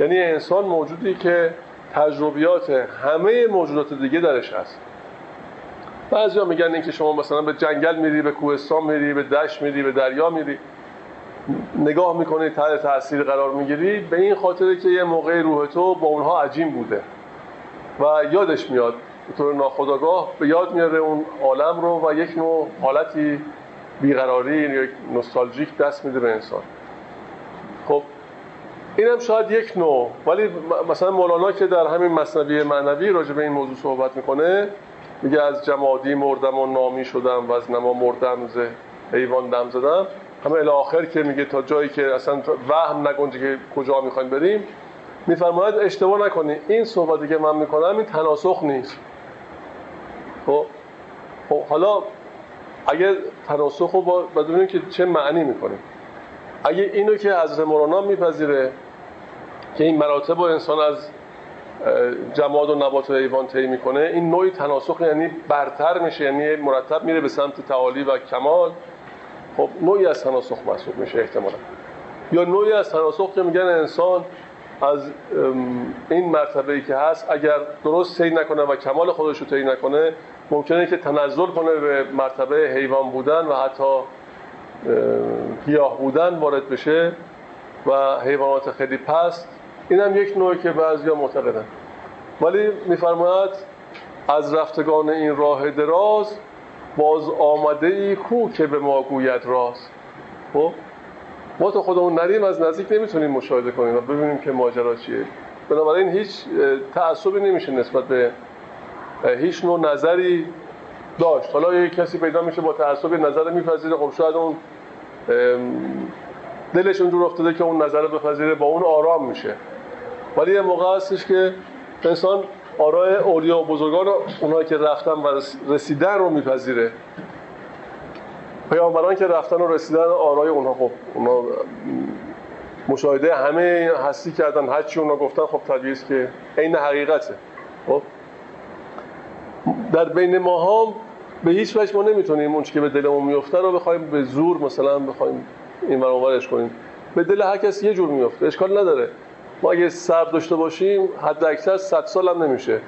S1: یعنی انسان موجودی که تجربیات همه موجودات دیگه درش هست. بعضی میگن اینکه شما مثلا به جنگل میری به کوهستان میری به دشت میری به دریا میری. نگاه می‌کنی تحت تاثیر قرار می‌گیری. به این خاطره که یه موقع روح تو با اونها عجیم بوده. و یادش میاد به طور ناخداگاه به یاد میاره اون عالم رو و یک نوع حالتی بیقراری یا نوستالژیک دست میده به انسان. اینم شاید یک نوع. ولی مثلا مولانا که در همین مصنوی معنوی راجع به این موضوع صحبت می‌کنه میگه از جمادی مردم و نامی شدم و از نما مردم ز حیوان دم زدم. همه الاخر که میگه تا جایی که اصلا وهم نگنجه که کجا می‌خوایم بریم میفرماید اشتباه نکنی. این صحبتی که من می‌کنم این تناسخ نیست. خب, خب حالا اگر تناسخ رو بدونیم که چه معنی می‌کنه. اگه اینو که حضرت مولانا میپذیره که این مراتب و انسان از جماد و نبات و حیوان طی می‌کنه این نوعی تناسخ یعنی برتر میشه یعنی مرتب میره به سمت تعالی و کمال. خب نوعی از تناسخ محسوب میشه احتمالا. یا نوعی از تناسخ که میگن انسان از این مرتبه ای که هست اگر درست طی نکنه و کمال خودش رو طی نکنه ممکنه که تنزل کنه به مرتبه حیوان بودن و حتی گیاه بودن وارد بشه و حیوانات خیلی پست این هم یک نوعی که بعضی معتقدن. ولی میفرماید از رفتگان این راه دراز باز آمده ای کو که به ما گوید راز. خب؟ ما تو خودمون نریم از نزدیک نمی‌تونیم مشاهده کنیم و ببینیم که ماجرا چیه. بنابراین هیچ تعصبی نمیشه نسبت به هیچ نوع نظری داشت. حالا یک کسی پیدا میشه با تعصب نظر میپذیره خب شاید اون دلش اونجور افتاده که اون نظر بپذیره با اون آرام میشه. ولی یه موقع هستش که انسان آرای اولیا و بزرگان اونایی که رفتن و رسیدن رو میپذیره. پیامبران که رفتن و رسیدن آرای اونها خب اونها مشاهده همه هستی کردن هرچی اونا گفتن خب طبیعی که عین حقیقته. خب؟ در بین ما هم به هیچ وجه ما نمی‌تونیم اون که به دلمون میفته رو بخوایم به زور مثلا بخوایم این ورانورش کنیم. به دل هر کس یه جور میفته اشکال نداره. ما اگه صبر داشته باشیم حد اکثر 100 سال هم نمیشه.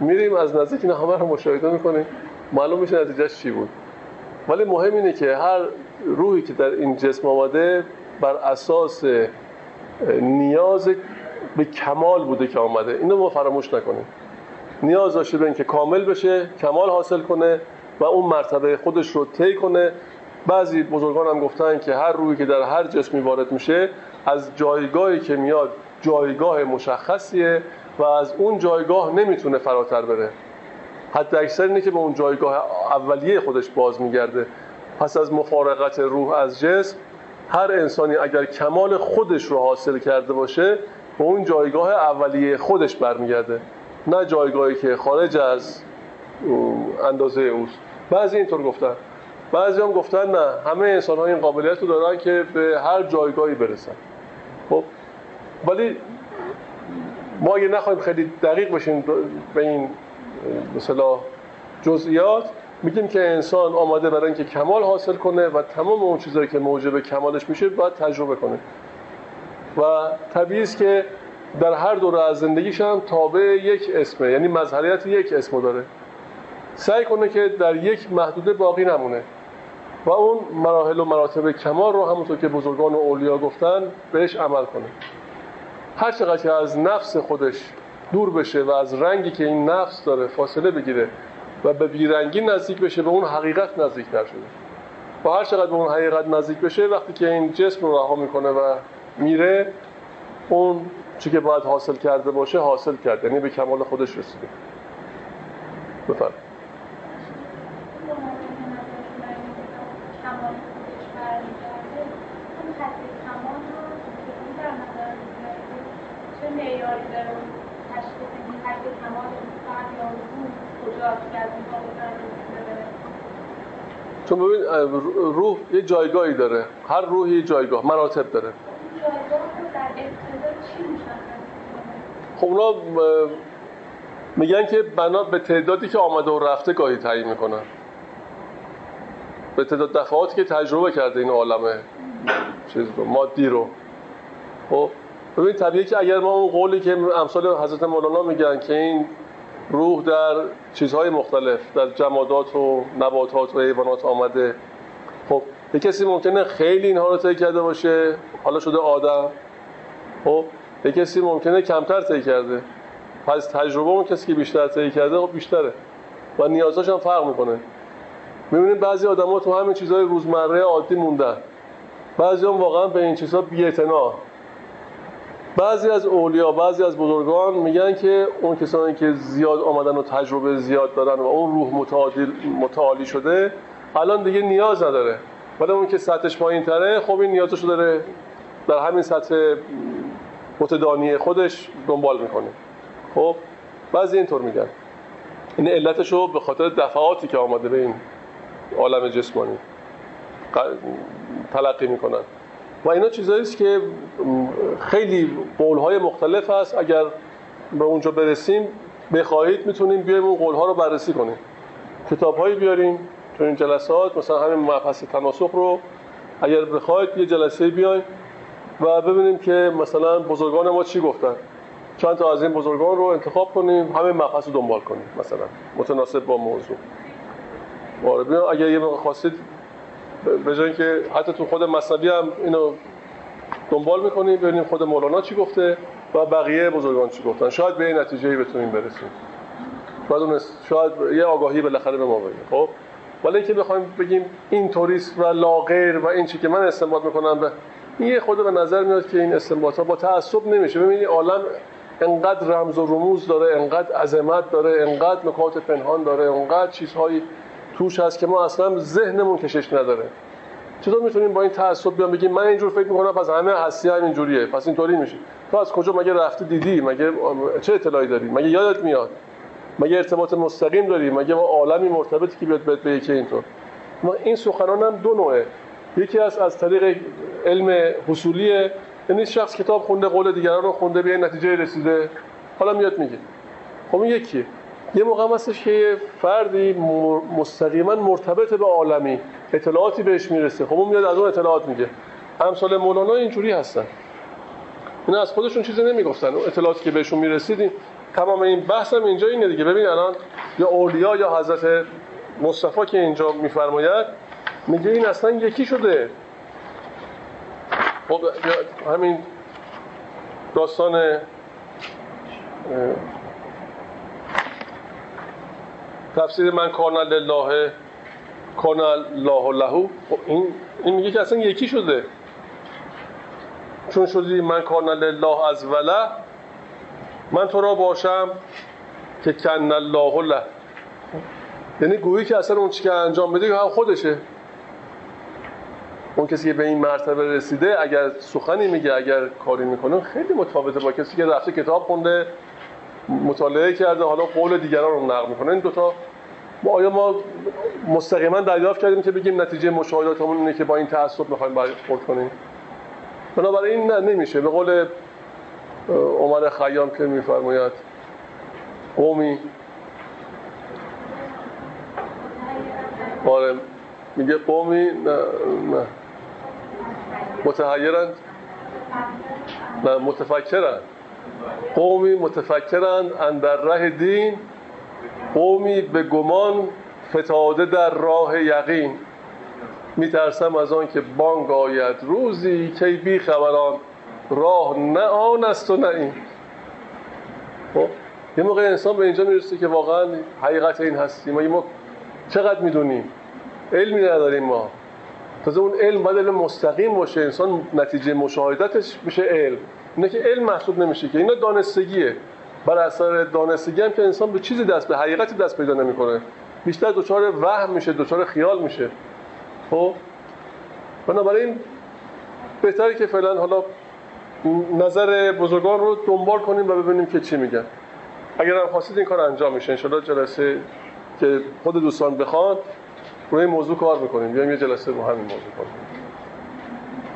S1: میریم از نزدیک این همه رو مشاهده می‌کنیم. معلوم میشه نتیجهش چی بود. ولی مهم اینه که هر روحی که در این جسم آمده بر اساس نیاز به کمال بوده که آمده. اینو ما فراموش نکنیم. نیاز داشته به اینکه کامل بشه کمال حاصل کنه و اون مرتبه خودش رو طی کنه. بعضی بزرگان هم گفتن که هر روحی که در هر جسمی وارد میشه از جایگاهی که میاد جایگاه مشخصیه و از اون جایگاه نمی‌تونه فراتر بره. حتی اکثر اینه که به اون جایگاه اولیه خودش باز میگرده. پس از مفارقت روح از جسم هر انسانی اگر کمال خودش رو حاصل کرده باشه به اون جایگاه اولیه خودش برمیگرده. نه جایگاهی که خارج از اندازه اوست. بعضی اینطور گفتن. بعضی هم گفتن نه. همه انسان ها این قابلیت رو دارن که به هر جایگاهی برسن. خب ولی ما اگه نخواهیم خیلی دقیق بشیم به این مثلا جزئیات میگیم که انسان آماده برای اینکه کمال حاصل کنه و تمام اون چیزایی که موجب کمالش میشه باید تجربه کنه. و طبیعی است که در هر دوره از زندگیش هم تابع یک اسمه یعنی مظهریت یک اسمو داره. سعی کنه که در یک محدوده باقی نمونه. و اون مراحل و مراتب کمال رو همونطور که بزرگان و اولیا گفتن بهش عمل کنه. هر چقدر که از نفس خودش دور بشه و از رنگی که این نفس داره فاصله بگیره و به بیرنگی نزدیک بشه به اون حقیقت نزدیک نشده. و هر چقدر به اون حقیقت نزدیک بشه وقتی که این جسم رو رها می‌کنه و میره اون چی که باید حاصل کرده باشه حاصل کرده یعنی به کمال خودش رسیده. بفرم چون ببین روح یه جایگاهی داره. هر روحی یه جایگاه مراتب داره. خب اونا میگن که بنا به تعدادی که آمده و رفته گاهی تعیین می‌کنن. به تعداد دفعاتی که تجربه کرده این عالمه. چیز رو مادی رو. خب ببین طبیعی که اگر ما اون قولی که امثال حضرت مولانا میگن که این روح در چیزهای مختلف در جمادات و نباتات و حیوانات آمده خب یه کسی ممکنه خیلی اینها رو طی کرده باشه حالا شده آدم خب یه کسی ممکنه کمتر طی کرده. پس تجربه اون کسی که بیشتر طی کرده خب بیشتره و نیازاش هم فرق می‌کنه. می‌بینیم بعضی آدم‌ها تو همین چیزهای روزمره عادی موندن. بعضی هم واقعا به این چیزها بی‌اعتنا. بعضی از اولیا بعضی از بزرگان میگن که اون کسانی که زیاد آمدن و تجربه زیاد دارن و اون روح متعادل متعالی شده الان دیگه نیاز نداره. ولی اون که سطحش پایین تره خب این نیازشو داره در همین سطح متدانی خودش دنبال می‌کنه. خب بعضی اینطور میگن. این علتش به خاطر دفعاتی که آمده به این عالم جسمانی تلقی می‌کنن. و اینا چیزایی است که خیلی قولهای مختلف هست. اگر به اونجا برسیم بخواهید می‌تونیم بیایم اون قولها رو بررسی کنیم. کتابهایی بیاریم تو این جلسات مثلا همین مبحث تناسخ رو. اگر بخواید یه جلسه بیایم و ببینیم که مثلا بزرگان ما چی گفتن. چند تا از این بزرگان رو انتخاب کنیم همین مبحث رو دنبال کنیم مثلا. متناسب با موضوع. اگر یه خواستید به جای که حتی تو خود مصنبی هم اینو دنبال می‌کنیم ببینیم خود مولانا چی گفته و بقیه بزرگان چی گفتن. شاید به این نتیجه بتونیم برسیم. شاید, اون شاید یه آگاهی بالاخره به ما بگه خب؟ ولی اینکه بخوایم بگیم این توریست و لاغیر و این چی که من استنباط می‌کنم به این خود به نظر میاد که این استنباط ها با تعصب نمیشه. ببینید عالم انقدر رمز و رموز داره انقدر عظمت داره انقدر نکات پنهان داره انقدر چیزهایی توش هست که ما اصلا ذهنمون کشش نداره. چطور می‌تونیم با این تعصب بیان بگیم من اینجور فکر می‌کنم پس همه هستی هم اینجوریه پس اینطوری میشه. تو از کجا؟ مگه رفته دیدی؟ مگه چه اطلاعی داری؟ مگه یادت میاد؟ مگه ارتباط مستقیم داری؟ مگه با عالمی مرتبطی که بیاد بهت بگه اینطور؟ ما این سخنان هم دو نوعه. یکی از از طریق علم حصولیه یعنی شخص کتاب خونده قول دیگران رو خونده به نتیجه رسیده. حالا میاد میگه. خب یکیه. یه موقع هستش که یه فردی مستقیما مرتبط به عالمی اطلاعاتی بهش می‌رسه. خب اون میاد از اون اطلاعات میگه. امثال مولانا اینجوری هستن. این از خودشون چیزی نمی‌گفتن. اطلاعاتی که بهشون می‌رسیدیم تمام این بحث هم اینجا اینه دیگه. ببین الان یا اولیا یا حضرت مصطفی که اینجا میفرماید میگه این اصلا یکی شده. خب همین داستان تفسیر من کان لله کان الله له خب این این میگه که اصلا یکی شده. چون شدی من کان لله از وله من تو را باشم که کن الله له. یعنی گویی که اصلا اون چی که انجام بده هم خودشه. اون کسی که به این مرتبه رسیده اگر سخنی میگه اگر کاری می‌کنه خیلی متفاوته با کسی که رفته کتاب خونده. مطالعه کرده حالا قول دیگران رو نقل می‌کنه. این دوتا ما آیا ما مستقیما دریافت کردیم که بگیم نتیجه مشاهداتمون اینه که با این تعصب می‌خوایم برخورد کنیم؟ بنابراین این نه نمیشه. به قول عمر خیام که میفرماید قومی آره میگه قومی نه نه. متحیرند؟ نه متفکرند. قومی متفکرند اندر ره دین قومی به گمان فتاده در راه یقین. میترسم از آن که بانگ آید. روزی که بی خبران راه نه آن است و نه این. خب یه موقع انسان به اینجا می‌رسه که واقعا حقیقت این هستیم. ما, ما چقدر می‌دونیم؟ علمی نداریم ما. تازه اون علم باید علم مستقیم باشه. انسان نتیجه مشاهدتش بشه علم. اینه که علم محسوب نمیشه که. اینا دانستگیه. بر اثر دانستگی هم که انسان به چیزی دست به حقیقتی دست پیدا نمی‌کنه. بیشتر دچار وهم میشه دچار خیال میشه. خب؟ بنابراین بهتره که فعلا حالا نظر بزرگان رو دنبال کنیم و ببینیم که چی میگن. اگر هم خواستید این کار انجام میشه انشالله جلسه که خود دوستان بخوان روی این موضوع کار می‌کنیم. بیایم یه جلسه رو همین موضوع کنیم.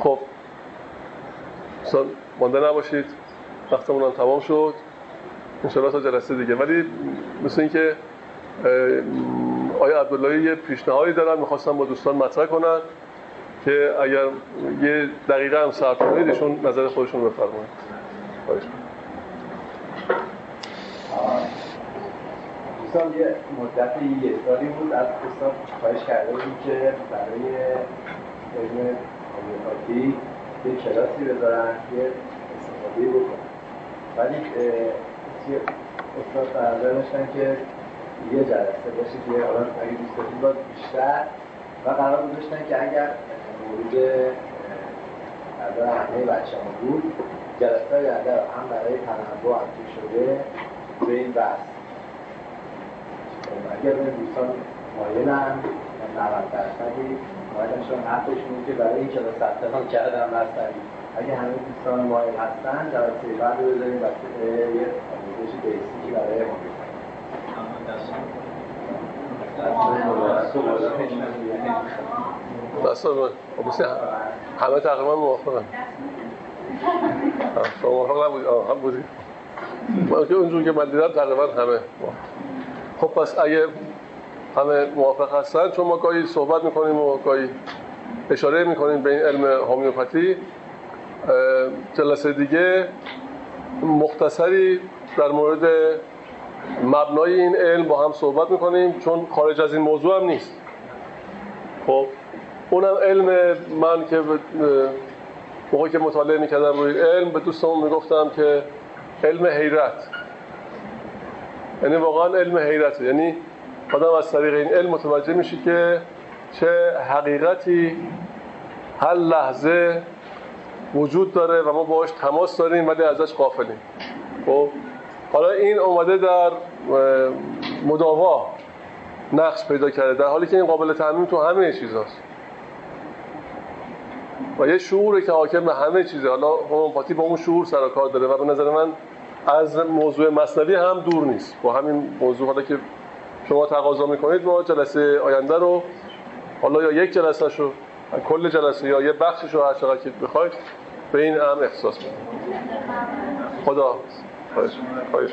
S1: خب. مانده نباشید. وقتمون هم تمام شد. انشالله تا جلسه دیگه. ولی مثل اینکه آیا عبدالله یه پیشنهادی دارن می‌خواستم با دوستان مطرح کنن که اگر یه دقیقه هم صرف کنید ایشون نظر خودشون رو بفرمایید.
S3: دوستان یه مدت یه سالی بود از دوستان خواهش کرده بود که برای علم یه کلاسی بذارن یه استفاده بکنن. ولی استاد فرزر داشتن که یه جلسه باشه که حالا اگه دوست داشتید باز بیشتر و قرار گذاشتن که اگر مورد نظر همه بچه ها بود جلسه های هم برای تنوع هم شده به این بحث. اگر این دوستان مایلن 90 درصدی مایلشون حقشون که برای این کلاس ثبت نام کردن مستوی اگه همه دوستان مایل هستن جلسه بعد رو بذاریم و یه آموزش بیسیکی برای ما
S1: دست من همه تقریبا موافقم شما موافق نبودی؟ آه هم بودی. من که اونجور که من دیدم تقریبا همه خب پس اگه همه موافق هستن. چون ما گاهی صحبت می‌کنیم و گاهی اشاره می‌کنیم به این علم هومیوپاتی. جلسه دیگه مختصری در مورد مبنای این علم با هم صحبت می‌کنیم چون خارج از این موضوع هم نیست. خب اونم علم من که موقعی که مطالعه می‌کردم روی علم به دوستمون می‌گفتم که علم حیرت. یعنی واقعا علم حیرت یعنی آدم از طریق این علم متوجه میشه که چه حقیقتی هر لحظه وجود داره و ما باش تماس داریم ولی ازش قافلیم خب؟ حالا این اومده در مداوا نقش پیدا کرده در حالی که این قابل تعمیم تو همه چیزاست. و یه شعوره که حاکم به همه چیزه. حالا هوموپاتی با اون شعور سر کار داره و به نظر من از موضوع مصنوی هم دور نیست. با همین موضوع حالا که شما تقاضا می‌کنید ما جلسه آینده رو حالا یا یک جلسه شو کل جلسه یا یه بخشش رو هر چقدر که بخواید به این هم احساس بدید. خدا خواهش خواهش